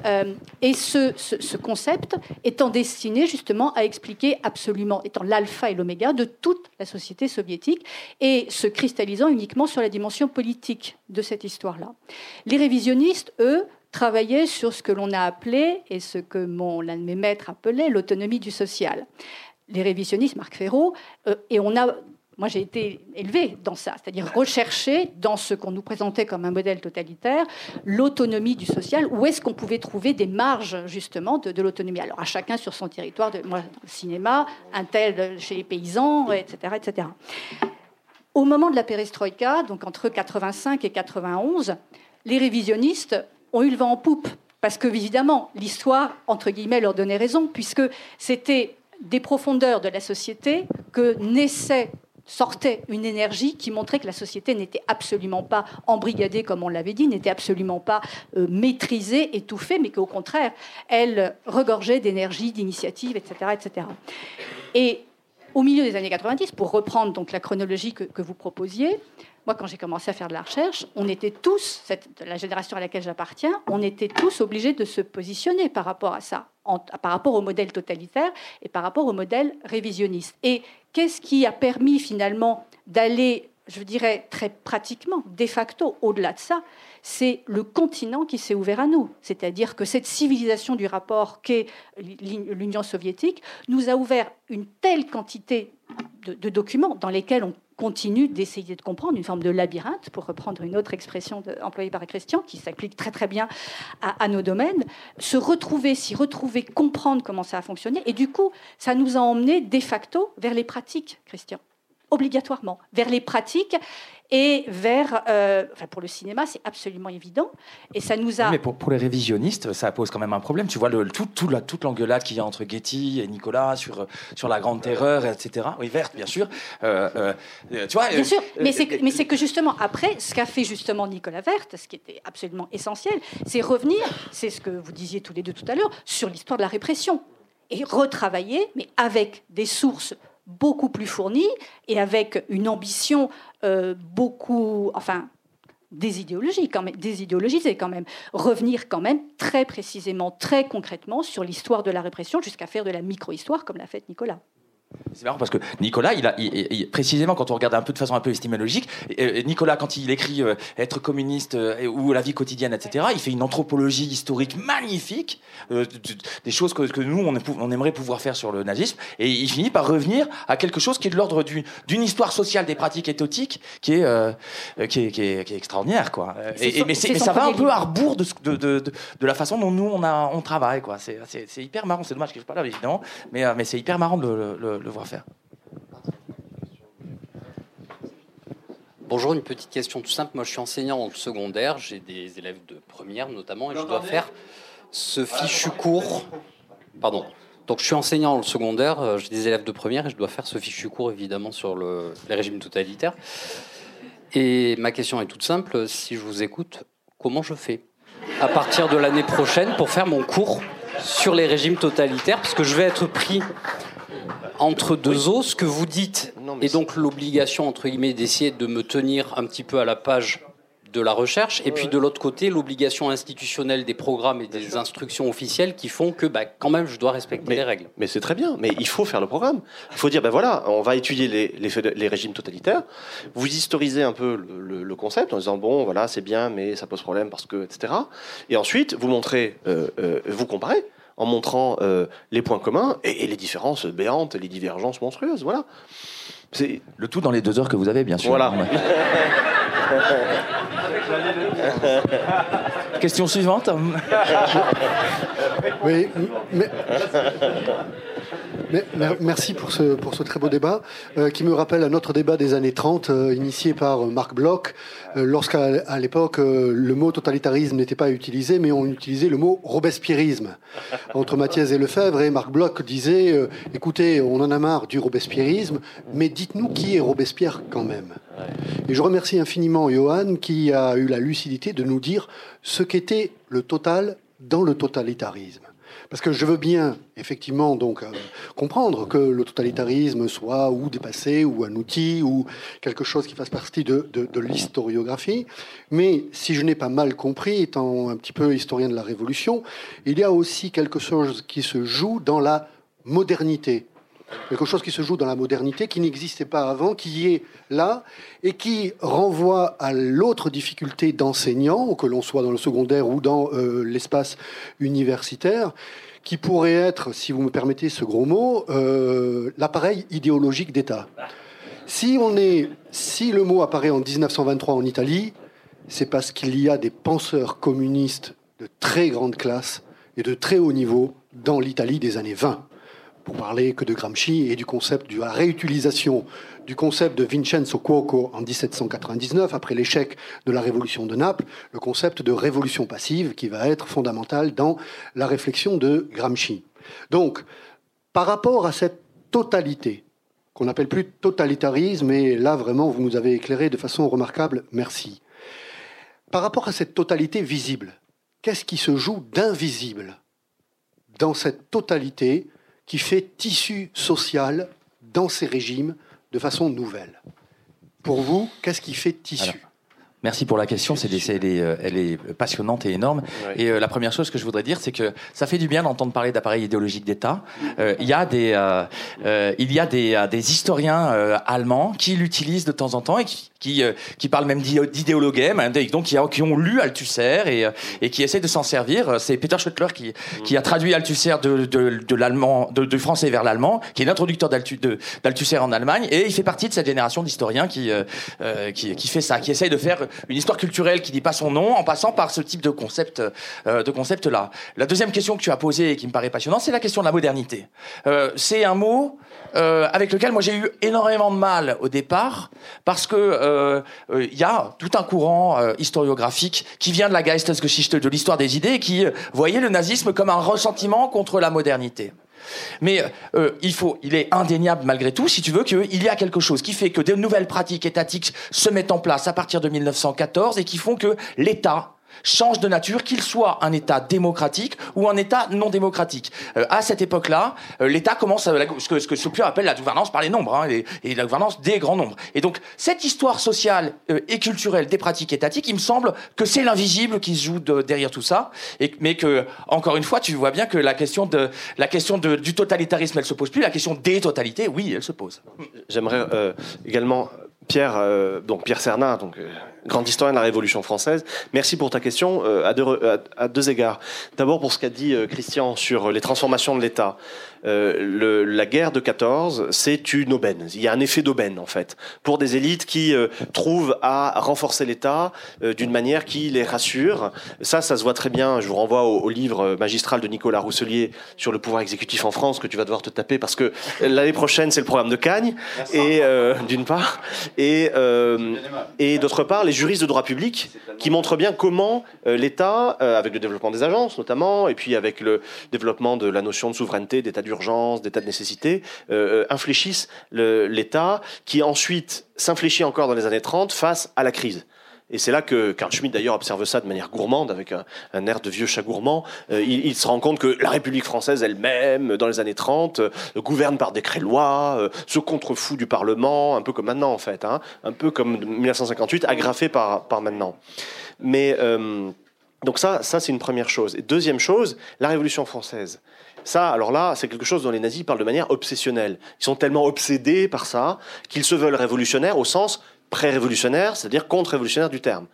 Euh, et ce, concept étant destiné justement à expliquer absolument, étant l'alpha et l'oméga de toute la société soviétique, et se cristallisant uniquement sur la dimension politique de cette histoire-là. Les révisionnistes, eux, travaillait sur ce que l'on a appelé, et ce que mon, l'un de mes maîtres appelait, l'autonomie du social. Les révisionnistes, Marc Ferraud, euh, et on a moi, j'ai été élevée dans ça, c'est-à-dire rechercher dans ce qu'on nous présentait comme un modèle totalitaire l'autonomie du social. Où est-ce qu'on pouvait trouver des marges justement de, l'autonomie Alors à chacun sur son territoire, de, moi cinéma, un tel chez les paysans, etc., etc. Au moment de la perestroïka, donc entre 85 et 91, les révisionnistes ont eu le vent en poupe. Parce que, évidemment, l'histoire, entre guillemets, leur donnait raison, puisque c'était des profondeurs de la société que naissait sortait une énergie qui montrait que la société n'était absolument pas embrigadée, comme on l'avait dit, n'était absolument pas euh, maîtrisée, étouffée, mais qu'au contraire, elle regorgeait d'énergie, d'initiative, etc., etc. Et au milieu des années 90, pour reprendre donc la chronologie que vous proposiez, moi, quand j'ai commencé à faire de la recherche, on était tous, la génération à laquelle j'appartiens, on était tous obligés de se positionner par rapport à ça, par rapport au modèle totalitaire et par rapport au modèle révisionniste. Et qu'est-ce qui a permis finalement d'aller, je dirais très pratiquement, de facto, au-delà de ça c'est le continent qui s'est ouvert à nous. C'est-à-dire que cette civilisation du rapport qu'est l'Union soviétique nous a ouvert une telle quantité de documents dans lesquels on continue d'essayer de comprendre une forme de labyrinthe, pour reprendre une autre expression employée par Christian, qui s'applique très très bien à, nos domaines, se retrouver, s'y retrouver, comprendre comment ça a fonctionné. Et du coup, ça nous a emmenés de facto vers les pratiques, Christian obligatoirement vers les pratiques et vers, euh, enfin pour le cinéma, c'est absolument évident. Et ça nous a. Mais pour, pour, les révisionnistes, ça pose quand même un problème. Tu vois le, tout, tout la, toute l'engueulade qu'il y a entre Getty et Nicolas sur, sur la Grande Terreur, etc. Oui, verte, bien sûr. Euh, euh, tu vois. Bien sûr. Mais c'est mais c'est que justement après, ce qu'a fait justement Nicolas Verte, ce qui était absolument essentiel, c'est revenir, c'est ce que vous disiez tous les deux tout à l'heure, sur l'histoire de la répression et retravaillé, mais avec des sources beaucoup plus fournies et avec une ambition euh, beaucoup, enfin, des quand même, désidéologisée quand même, revenir quand même très précisément, très concrètement sur l'histoire de la répression jusqu'à faire de la micro-histoire comme l'a fait Nicolas. C'est marrant parce que Nicolas, il a, précisément quand on regarde un peu de façon un peu épistémologique, Nicolas, quand il écrit euh, être communiste euh, ou la vie quotidienne, etc., il fait une anthropologie historique magnifique, euh, des choses que, nous on, aimerait pouvoir faire sur le nazisme, et il finit par revenir à quelque chose qui est de l'ordre d'une histoire sociale des pratiques éthotiques qui est, qui est, extraordinaire, quoi. Et, mais, ça va un peu à rebours de, de, la façon dont nous on, a, on travaille, quoi. C'est hyper marrant. C'est dommage que je ne pas là évidemment, mais, mais c'est hyper marrant de le le voir faire. Bonjour, une petite question tout simple. Moi, je suis enseignant en secondaire, j'ai des élèves de première notamment, et je dois faire ce fichu cours. Pardon. Donc, je suis enseignant en secondaire, euh, j'ai des élèves de première, et je dois faire ce fichu cours évidemment sur le, les régimes totalitaires. Et ma question est toute simple si je vous écoute, comment je fais à partir de l'année prochaine pour faire mon cours sur les régimes totalitaires? Parce que je vais être pris entre deux os, ce que vous dites, et donc l'obligation, entre guillemets, d'essayer de me tenir un petit peu à la page de la recherche, et puis de l'autre côté, l'obligation institutionnelle des programmes et des instructions officielles qui font que, bah, quand même, je dois respecter les règles. Mais c'est très bien, mais il faut faire le programme. Il faut dire, ben voilà, on va étudier les, les, régimes totalitaires, vous historisez un peu le, concept en disant, bon, voilà, c'est bien, mais ça pose problème parce que, etc. Et ensuite, vous montrez, euh, euh, vous comparez en montrant euh, les points communs et, les différences béantes, les divergences monstrueuses. Voilà. C'est le tout dans les deux heures que vous avez, bien sûr. Voilà. Question suivante. oui, mais merci pour ce, pour ce très beau débat, euh, qui me rappelle un autre débat des années 30, euh, initié par Marc Bloch, euh, lorsqu'à l'époque, le mot totalitarisme n'était pas utilisé, mais on utilisait le mot robespierrisme. Entre Mathias et Lefebvre, et Marc Bloch disait, écoutez, on en a marre du robespierrisme, mais dites-nous qui est Robespierre quand même. Et je remercie infiniment Johan qui a eu la lucidité de nous dire ce qu'était le total dans le totalitarisme. Parce que je veux bien, effectivement, donc euh, comprendre que le totalitarisme soit ou dépassé, ou un outil, ou quelque chose qui fasse partie de, de, l'historiographie. Mais si je n'ai pas mal compris, étant un petit peu historien de la Révolution, il y a aussi quelque chose qui se joue dans la modernité quelque chose qui se joue dans la modernité, qui n'existait pas avant, qui est là, et qui renvoie à l'autre difficulté d'enseignant, que l'on soit dans le secondaire ou dans euh, l'espace universitaire, qui pourrait être, si vous me permettez ce gros mot, euh, l'appareil idéologique d'État. Si, si le mot apparaît en 1923 en Italie, c'est parce qu'il y a des penseurs communistes de très grande classe et de très haut niveau dans l'Italie des années 20 pour parler que de Gramsci et du concept de la réutilisation du concept de Vincenzo Cuoco en 1799, après l'échec de la révolution de Naples, le concept de révolution passive qui va être fondamental dans la réflexion de Gramsci. Donc, par rapport à cette totalité, qu'on n'appelle plus totalitarisme, et là vraiment vous nous avez éclairé de façon remarquable, merci. Par rapport à cette totalité visible, qu'est-ce qui se joue d'invisible dans cette totalité qui fait tissu social dans ces régimes de façon nouvelle. Pour vous, qu'est-ce qui fait tissu Merci pour la question, c'est, euh, elle est passionnante et énorme. Et euh, la première chose que je voudrais dire, c'est que ça fait du bien d'entendre parler d'appareils idéologiques d'État. Euh, il y a des, il y a des, des historiens allemands qui l'utilisent de temps en temps et qui, qui, euh, qui parlent même d'idéologème, hein, donc qui, qui, ont lu Althusser et, euh, et qui essaient de s'en servir. C'est Peter Schoettler qui, qui a traduit Althusser de, de, de l'allemand, de, du français vers l'allemand, qui est l'introducteur d'Althusser en Allemagne, et il fait partie de cette génération d'historiens qui, euh, qui, qui, fait ça, qui essaye de faire une histoire culturelle qui dit pas son nom, en passant par ce type de concept, de concept là. La deuxième question que tu as posée et qui me paraît passionnante, c'est la question de la modernité. c'est un mot avec lequel moi j'ai eu énormément de mal au départ parce que il euh, euh, y a tout un courant euh, historiographique qui vient de la Geistesgeschichte, de l'histoire des idées, qui voyait le nazisme comme un ressentiment contre la modernité. Mais il faut, il est indéniable malgré tout, si tu veux, qu'il y a quelque chose qui fait que de nouvelles pratiques étatiques se mettent en place à partir de 1914 et qui font que l'État change de nature, qu'il soit un État démocratique ou un État non démocratique. Euh, à cette époque-là, euh, l'État commence à, ce que ce que appelle la gouvernance par les nombres hein, et, la gouvernance des grands nombres. Et donc cette histoire sociale euh, et culturelle des pratiques étatiques, il me semble que c'est l'invisible qui se joue de, derrière tout ça, et, mais que encore une fois, tu vois bien que la question de la question de, du totalitarisme, elle se pose plus, la question des totalités, oui, elle se pose. J'aimerais également Pierre, donc Pierre Cernin, donc grand historien de la Révolution française. Merci pour ta question euh, à, deux, à, deux, égards. D'abord pour ce qu'a dit euh, Christian sur les transformations de l'État. Euh, la guerre de 14, c'est une aubaine. Il y a un effet d'aubaine en fait pour des élites qui trouvent à renforcer l'État d'une manière qui les rassure. Ça, ça se voit très bien. Je vous renvoie au, livre magistral de Nicolas Rousselier sur le pouvoir exécutif en France que tu vas devoir te taper parce que l'année prochaine c'est le programme de Cagnes et d'une part et et d'autre part les juristes de droit public qui montrent bien comment euh, l'État, euh, avec le développement des agences notamment, et puis avec le développement de la notion de souveraineté, d'état d'urgence, d'état de nécessité, euh, infléchissent l'État, qui ensuite s'infléchit encore dans les années 30 face à la crise. Et c'est là que Carl Schmitt d'ailleurs observe ça de manière gourmande, avec un, air de vieux chat gourmand. il, se rend compte que la République française elle-même, dans les années 30, gouverne par décret-loi, se contrefout du Parlement, un peu comme maintenant en fait, hein, un peu comme 1958, agrafé par, par maintenant. Mais donc ça, ça c'est une première chose. Et deuxième chose, la Révolution française. Ça, alors là, c'est quelque chose dont les nazis parlent de manière obsessionnelle. Ils sont tellement obsédés par ça qu'ils se veulent révolutionnaires au sens pré-révolutionnaire, c'est-à-dire contre-révolutionnaire du terme.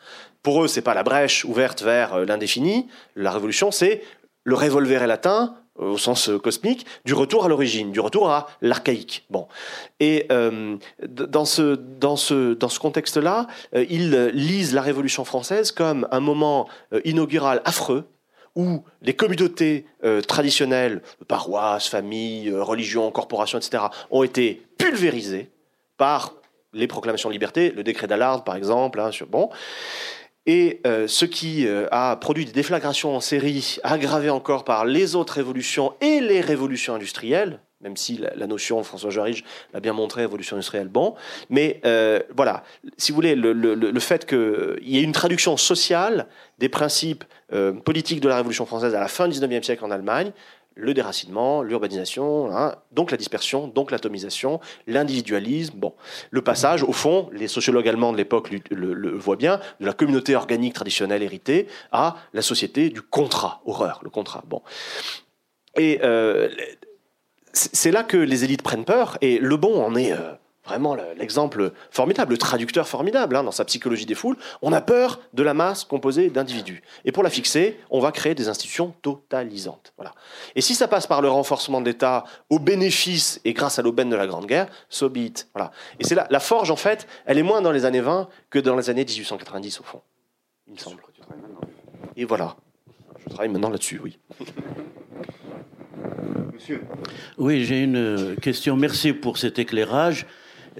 Pour eux, c'est pas la brèche ouverte vers euh, l'indéfini. La révolution, c'est le revolver latin au sens euh, cosmique, du retour à l'origine, du retour à l'archaïque. Bon. Et euh, dans ce, dans ce, dans ce contexte-là, ils lisent la Révolution française comme un moment inaugural affreux, où les communautés traditionnelles, paroisses, familles, religions, corporations, etc., ont été pulvérisées par les proclamations de liberté, le décret d'Allard par exemple, hein, sur, bon. Et euh, ce qui euh, a produit des déflagrations en série, aggravées encore par les autres révolutions et les révolutions industrielles, même si la, notion, François Jarige l'a bien montré, révolution industrielle, bon. Mais euh, voilà, si vous voulez, le, fait qu'il y ait une traduction sociale des principes politiques de la Révolution française à la fin du XIXe siècle en Allemagne, le déracinement, l'urbanisation, hein, donc la dispersion, donc l'atomisation, l'individualisme. Bon, le passage, au fond, les sociologues allemands de l'époque le, voient bien, de la communauté organique traditionnelle héritée à la société du contrat, horreur, le contrat. Bon, et euh, c'est là que les élites prennent peur, et Le Bon en est euh, vraiment l'exemple formidable, le traducteur formidable hein, dans sa psychologie des foules. On a peur de la masse composée d'individus. Et pour la fixer, on va créer des institutions totalisantes. Voilà. Et si ça passe par le renforcement de l'État au bénéfice et grâce à l'aubaine de la Grande Guerre, so be it. Voilà. Et c'est là, la forge, en fait, elle est moins dans les années 20 que dans les années 1890, au fond, il me semble. Et voilà. Je travaille maintenant là-dessus, oui. Oui, j'ai une question. Merci pour cet éclairage.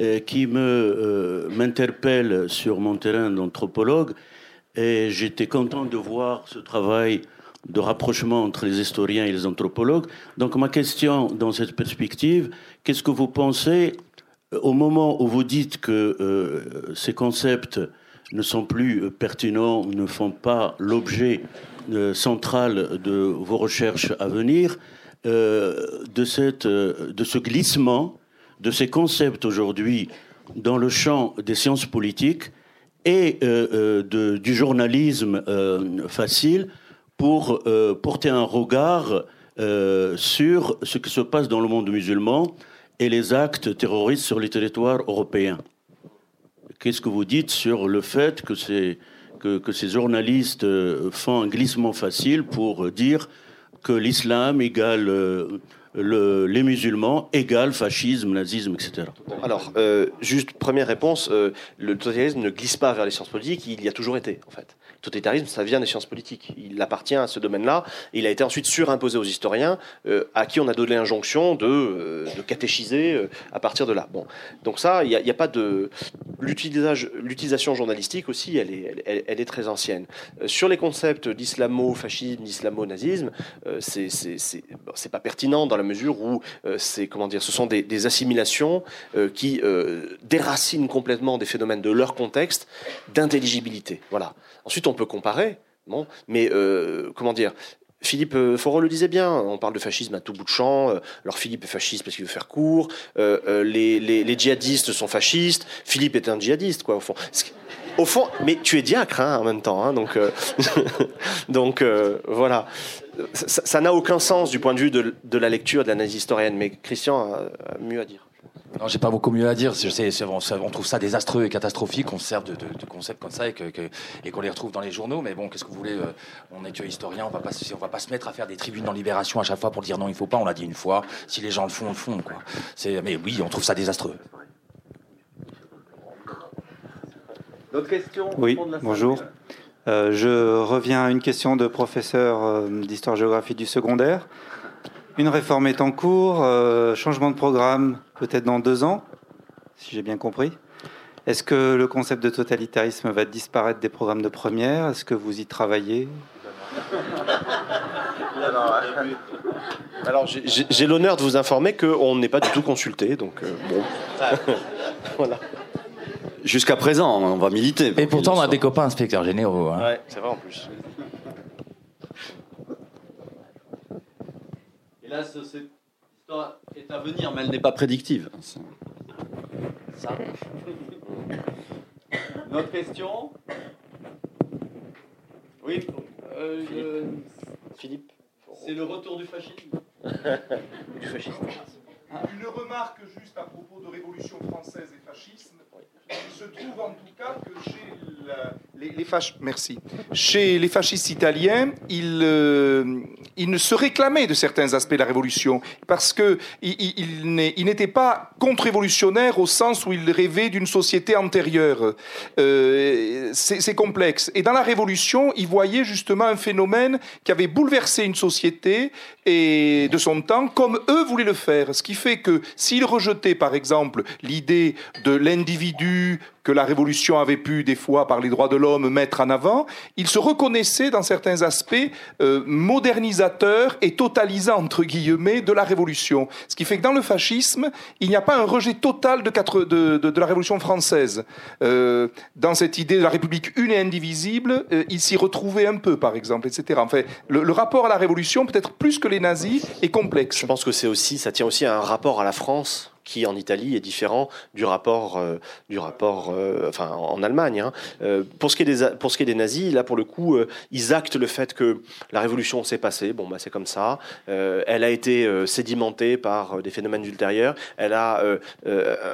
Euh, qui euh, m'interpelle sur mon terrain d'anthropologue. Et j'étais content de voir ce travail de rapprochement entre les historiens et les anthropologues. Donc ma question dans cette perspective, qu'est-ce que vous pensez euh, au moment où vous dites que ces concepts ne sont plus pertinents, ne font pas l'objet central de vos recherches à venir, de, cette, de ce glissement de ces concepts aujourd'hui dans le champ des sciences politiques et euh, euh, du journalisme euh, facile pour porter un regard sur ce qui se passe dans le monde musulman et les actes terroristes sur les territoires européens. Qu'est-ce que vous dites sur le fait que ces, que ces journalistes font un glissement facile pour dire que l'islam égale les musulmans égale fascisme, nazisme, etc. Alors, euh, juste première réponse, euh, le totalitarisme ne glisse pas vers les sciences politiques, il y a toujours été, en fait. Totalitarisme, ça vient des sciences politiques. Il appartient à ce domaine-là. Il a été ensuite surimposé aux historiens, euh, à qui on a donné l'injonction de, de, catéchiser à partir de là. Bon, donc ça, il n'y a, pas de l'utilisation journalistique aussi, elle est, très ancienne. sur les concepts d'islamo-fascisme, d'islamo-nazisme, c'est c'est pas pertinent dans la mesure où euh, c'est comment dire, ce sont des, assimilations euh, qui euh, déracinent complètement des phénomènes de leur contexte d'intelligibilité. Voilà. Ensuite, on peut comparer mais comment dire Philippe Foreau le disait bien, on parle de fascisme à tout bout de champ. Alors Philippe est fasciste parce qu'il veut faire court. les, les, djihadistes sont fascistes. Philippe est un djihadiste, quoi, au fond. Au fond, mais tu es diacre hein, en même temps, hein, donc, donc voilà ça n'a aucun sens du point de vue de, la lecture de l'analyse historienne, mais Christian a, mieux à dire. Non, j'ai pas beaucoup mieux à dire. on, trouve ça désastreux et catastrophique. On se sert de, concepts comme ça et, qu'on les retrouve dans les journaux. Mais bon, qu'est-ce que vous voulez euh, On est que historien. On va pas, on va pas se mettre à faire des tribunes dans Libération à chaque fois pour dire non, il faut pas. On l'a dit une fois. Si les gens le font, le font. Quoi. Mais oui, on trouve ça désastreux. D'autres questions Oui. Bonjour. Euh, je reviens à une question de professeur euh, d'histoire-géographie du secondaire. Une réforme est en cours, euh, changement de programme peut-être dans deux ans, si j'ai bien compris. Est-ce que le concept de totalitarisme va disparaître des programmes de première? Est-ce que vous y travaillez? Alors, j'ai l'honneur de vous informer qu'on n'est pas du tout consulté, donc bon. voilà. Jusqu'à présent, on va militer. Et pourtant, on a des copains inspecteurs généraux. Hein. Ouais, c'est vrai en plus. Hélas, cette histoire est à venir, mais elle n'est pas prédictive. Ça. Notre question? Oui, euh, Philippe. C'est le retour du fascisme Du fascisme. Une remarque juste à propos de Révolution française et fascisme. Il se trouve en tout cas que chez les, fascistes italiens, ils, euh, ne se réclamaient de certains aspects de la révolution parce qu'ils il, il, n'étaient pas contre-révolutionnaires au sens où ils rêvaient d'une société antérieure. Euh, c'est complexe. Et dans la révolution, ils voyaient justement un phénomène qui avait bouleversé une société et de son temps, comme eux voulaient le faire. Ce qui fait que s'ils rejetaient, par exemple, l'idée de l'individu que la Révolution avait pu, des fois, par les droits de l'homme, mettre en avant, il se reconnaissait dans certains aspects euh, modernisateurs et totalisants, entre guillemets, de la Révolution. Ce qui fait que dans le fascisme, il n'y a pas un rejet total de, la Révolution française. Euh, dans cette idée de la République une et indivisible, euh, il s'y retrouvait un peu, par exemple, etc. Enfin, le, le rapport à la Révolution, peut-être plus que les nazis, est complexe. Je pense que c'est aussi, ça tient aussi à un rapport à la France qui en Italie est différent du rapport, euh, du rapport euh, enfin, en Allemagne. Hein. Euh, pour, ce qui est des, pour ce qui est des nazis, là pour le coup, ils actent le fait que la révolution s'est passée, bon bah c'est comme ça, elle a été sédimentée par des phénomènes ultérieurs, elle a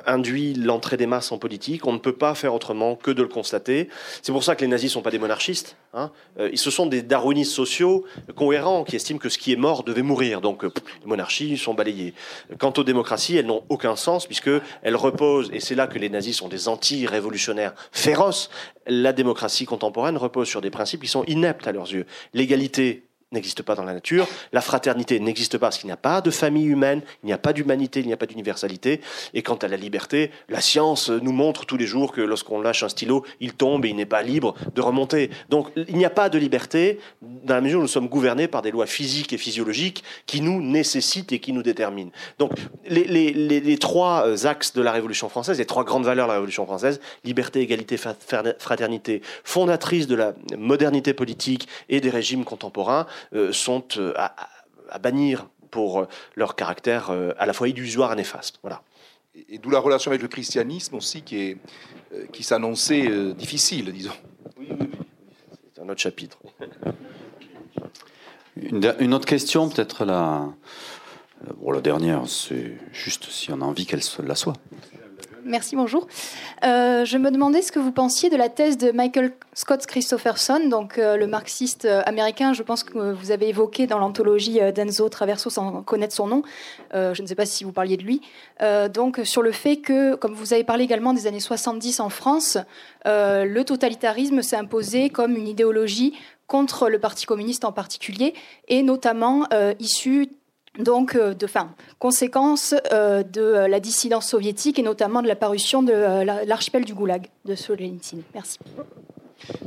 induit l'entrée des masses en politique, on ne peut pas faire autrement que de le constater. C'est pour ça que les nazis ne sont pas des monarchistes, hein. ce sont des darwinistes sociaux cohérents qui estiment que ce qui est mort devait mourir, donc les monarchies sont balayées. Quant aux démocraties, elles n'ont aucun sens puisqu'elle repose, et c'est là que les nazis sont des anti-révolutionnaires féroces, la démocratie contemporaine repose sur des principes qui sont ineptes à leurs yeux. L'égalité n'existe pas dans la nature, la fraternité n'existe pas parce qu'il n'y a pas de famille humaine, il n'y a pas d'humanité, il n'y a pas d'universalité, et quant à la liberté, la science nous montre tous les jours que lorsqu'on lâche un stylo, il tombe et il n'est pas libre de remonter. Donc il n'y a pas de liberté dans la mesure où nous sommes gouvernés par des lois physiques et physiologiques qui nous nécessitent et qui nous déterminent. Donc les, trois axes de la Révolution française, les trois grandes valeurs de la Révolution française, liberté, égalité, fraternité, fondatrices de la modernité politique et des régimes contemporains, sont euh, à, bannir pour euh, leur caractère à la fois illusoire et néfaste. Voilà. Et, d'où la relation avec le christianisme aussi qui, est, qui s'annonçait difficile, disons. Oui, oui, oui. C'est un autre chapitre. Une, autre question, peut-être la, bon, la dernière, c'est juste si on a envie qu'elle la soit. Merci, bonjour. Euh, je me demandais ce que vous pensiez de la thèse de Michael Scott Christopherson, donc euh, le marxiste euh, américain. Je pense que vous avez évoqué dans l'anthologie d'Enzo Traverso sans connaître son nom. je ne sais pas si vous parliez de lui. donc sur le fait que, comme vous avez parlé également des années 70 en France, le totalitarisme s'est imposé comme une idéologie contre le Parti communiste en particulier, et notamment issu donc euh, de fin, conséquence euh, de euh, la dissidence soviétique et notamment de la parution de l'archipel du Goulag de Solzhenitsyn. Merci.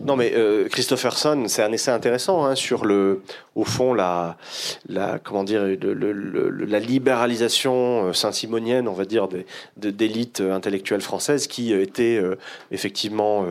Non, mais euh, Christopherson, c'est un essai intéressant hein, sur le, au fond, la, comment dire, la libéralisation euh, saint-simonienne, on va dire, des, d'élites intellectuelles françaises qui euh, étaient effectivement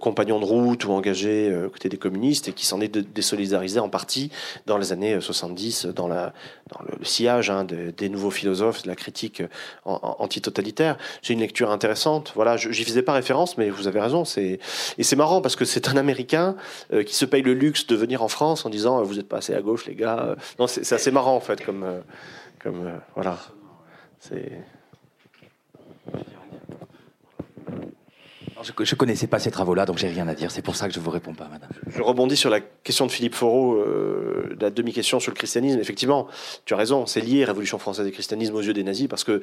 compagnons de route ou engagés côté des communistes et qui s'en est désolidarisé en partie dans les années 70, dans, la, dans le, sillage hein, des, nouveaux philosophes, de la critique antitotalitaire. C'est une lecture intéressante. Voilà, j'y faisais pas référence, mais vous avez raison. Et c'est marrant parce que c'est un Américain euh, qui se paye le luxe de venir en France en disant vous n'êtes pas assez à gauche les gars. Euh, non, c'est assez marrant en fait euh, comme voilà. C'est je ne connaissais pas ces travaux-là, donc j'ai rien à dire. C'est pour ça que je ne vous réponds pas, madame. Je rebondis sur la question de Philippe Foreau, la demi-question sur le christianisme. Effectivement, tu as raison, c'est lié, Révolution française et christianisme aux yeux des nazis, parce que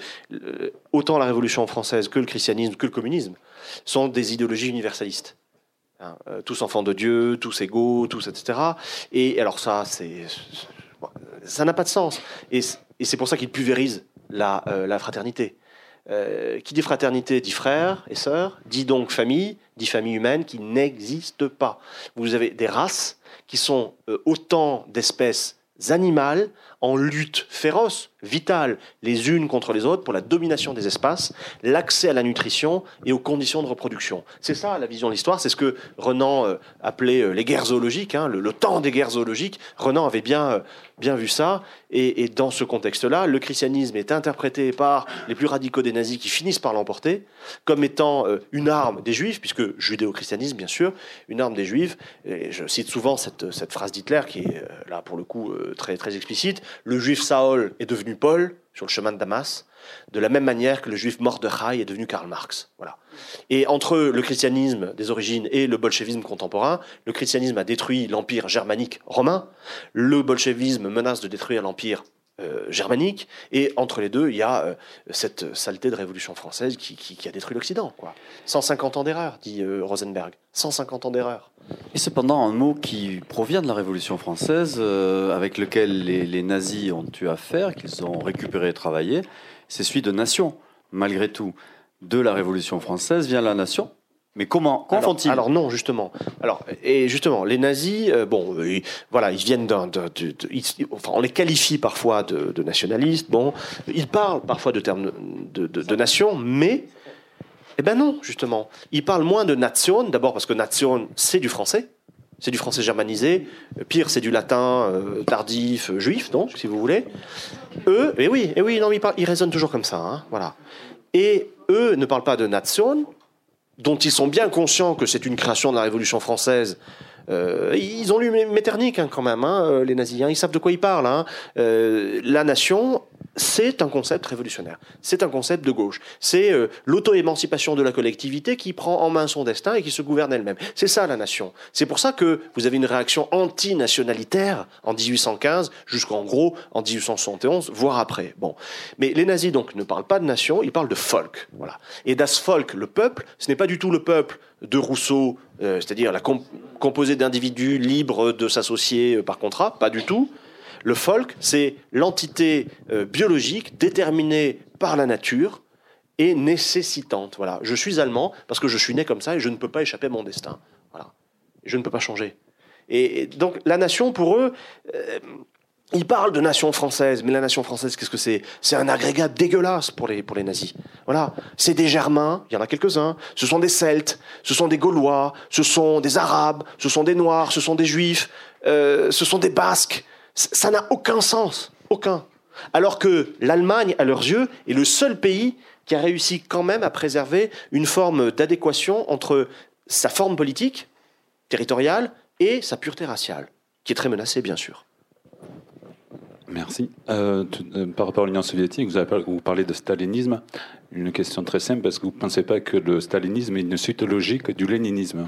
autant la Révolution française que le christianisme, que le communisme, sont des idéologies universalistes. Hein, euh, tous enfants de Dieu, tous égaux, tous, etc. Et alors ça, c'est, ça n'a pas de sens. Et, c'est pour ça qu'ils pulvérisent la, euh, la fraternité. Euh, qui dit fraternité dit frère et sœur, dit donc famille, dit famille humaine qui n'existe pas. Vous avez des races qui sont autant d'espèces animales en lutte féroce, vitale, les unes contre les autres pour la domination des espaces, l'accès à la nutrition et aux conditions de reproduction. C'est ça la vision de l'histoire, c'est ce que Renan euh, appelait euh, les guerres zoologiques, hein, le, temps des guerres zoologiques. Renan avait bien, euh, bien vu ça, et, dans ce contexte-là, le christianisme est interprété par les plus radicaux des nazis qui finissent par l'emporter comme étant une arme des juifs, puisque judéo-christianisme bien sûr, une arme des juifs. Et je cite souvent cette, cette phrase d'Hitler qui est là pour le coup très, très explicite le juif Saul est devenu Paul sur le chemin de Damas, de la même manière que le juif Mordechai est devenu Karl Marx. Voilà. Et entre le christianisme des origines et le bolchevisme contemporain, le christianisme a détruit l'empire germanique romain, le bolchevisme menace de détruire l'empire euh, germanique, et entre les deux, il y a euh, cette saleté de révolution française qui, a détruit l'Occident. 150 ans d'erreur, dit euh, Rosenberg. 150 ans d'erreur. Et cependant, un mot qui provient de la Révolution française, avec lequel les, nazis ont eu affaire, qu'ils ont récupéré et travaillé, c'est celui de nation. Malgré tout, de la Révolution française vient la nation, mais comment, comment font-ils? Alors non, justement. Alors et justement, les nazis, euh, bon, euh, voilà, ils viennent d'un, enfin, on les qualifie parfois de, nationalistes. Bon, ils parlent parfois de termes de, nation, mais eh ben non, justement, ils parlent moins de nation. D'abord parce que nation, c'est du français. C'est du français germanisé. Pire, c'est du latin euh, tardif, juif, donc, si vous voulez. Eux, et eh oui, et eh oui, non, ils, parlent, ils raisonnent toujours comme ça, hein, voilà. Et eux ne parlent pas de nation, dont ils sont bien conscients que c'est une création de la Révolution française. Euh, ils ont lu Metternich hein, quand même, hein, euh, les nazis. Hein, ils savent de quoi ils parlent. Euh, la nation, c'est un concept révolutionnaire. C'est un concept de gauche. C'est euh, l'auto-émancipation de la collectivité qui prend en main son destin et qui se gouverne elle-même. C'est ça la nation. C'est pour ça que vous avez une réaction anti-nationalitaire en 1815 jusqu'en gros en 1871, voire après. Bon, mais les nazis donc ne parlent pas de nation, ils parlent de folk. Voilà. Et das Volk, le peuple, ce n'est pas du tout le peuple de Rousseau, euh, c'est-à-dire la composé d'individus libres de s'associer euh, par contrat, pas du tout. Le folk, c'est l'entité euh, biologique déterminée par la nature et nécessitante. Voilà, je suis allemand parce que je suis né comme ça et je ne peux pas échapper à mon destin. Voilà, je ne peux pas changer. Et, donc la nation, pour eux, euh, ils parlent de nation française, mais la nation française, qu'est-ce que c'est? C'est un agrégat dégueulasse pour les, pour les nazis. Voilà, c'est des Germains, il y en a quelques-uns, ce sont des Celtes, ce sont des Gaulois, ce sont des Arabes, ce sont des Noirs, ce sont des Juifs, euh, ce sont des Basques, ça n'a aucun sens, aucun. Alors que l'Allemagne, à leurs yeux, est le seul pays qui a réussi quand même à préserver une forme d'adéquation entre sa forme politique, territoriale, et sa pureté raciale, qui est très menacée, bien sûr. Merci. Euh, euh, par rapport à l'Union soviétique, vous, avez, vous parlez de stalinisme. Une question très simple, parce que vous ne pensez pas que le stalinisme est une suite logique du léninisme?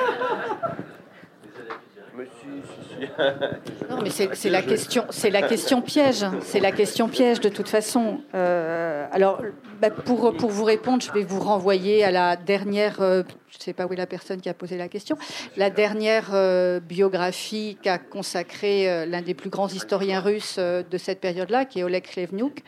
Non, mais c'est la question, c'est la question piège. C'est la question piège de toute façon. Euh, alors, bah, pour, pour vous répondre, je vais vous renvoyer à la dernière, euh, je ne sais pas où est la personne qui a posé la question, la dernière euh, biographie qu'a consacrée l'un des plus grands historiens russes de cette période-là, qui est Oleg Khlevnouk,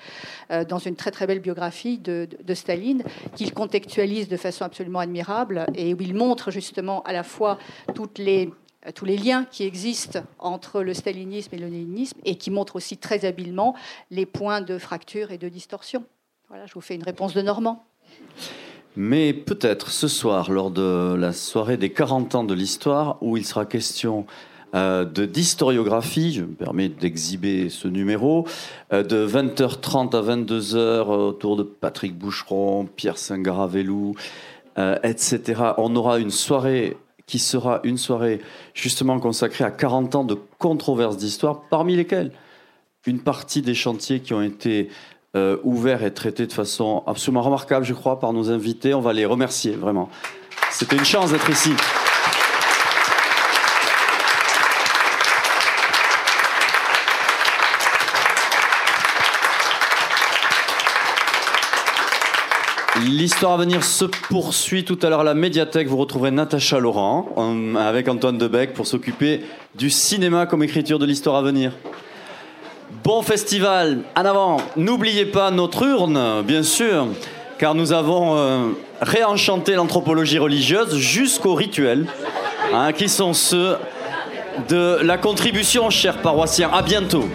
dans une très très belle biographie de, de Staline, qu'il contextualise de façon absolument admirable et où il montre justement à la fois toutes les tous les liens qui existent entre le stalinisme et le léninisme et qui montrent aussi très habilement les points de fracture et de distorsion. Voilà, je vous fais une réponse de Normand. Mais peut-être ce soir, lors de la soirée des 40 ans de l'histoire, où il sera question euh, d'historiographie, je me permets d'exhiber ce numéro, euh, de 20h30 à 22h autour de Patrick Boucheron, Pierre Singaravelou, euh, etc. On aura une soirée qui sera une soirée justement consacrée à 40 ans de controverses d'histoire, parmi lesquelles une partie des chantiers qui ont été euh, ouverts et traités de façon absolument remarquable, je crois, par nos invités. On va les remercier, vraiment. C'était une chance d'être ici. L'histoire à venir se poursuit tout à l'heure à la médiathèque. Vous retrouverez Natacha Laurent avec Antoine Debec pour s'occuper du cinéma comme écriture de l'histoire à venir. Bon festival, en avant. N'oubliez pas notre urne, bien sûr, car nous avons euh, réenchanté l'anthropologie religieuse jusqu'aux rituels, hein, qui sont ceux de la contribution, chers paroissiens. À bientôt.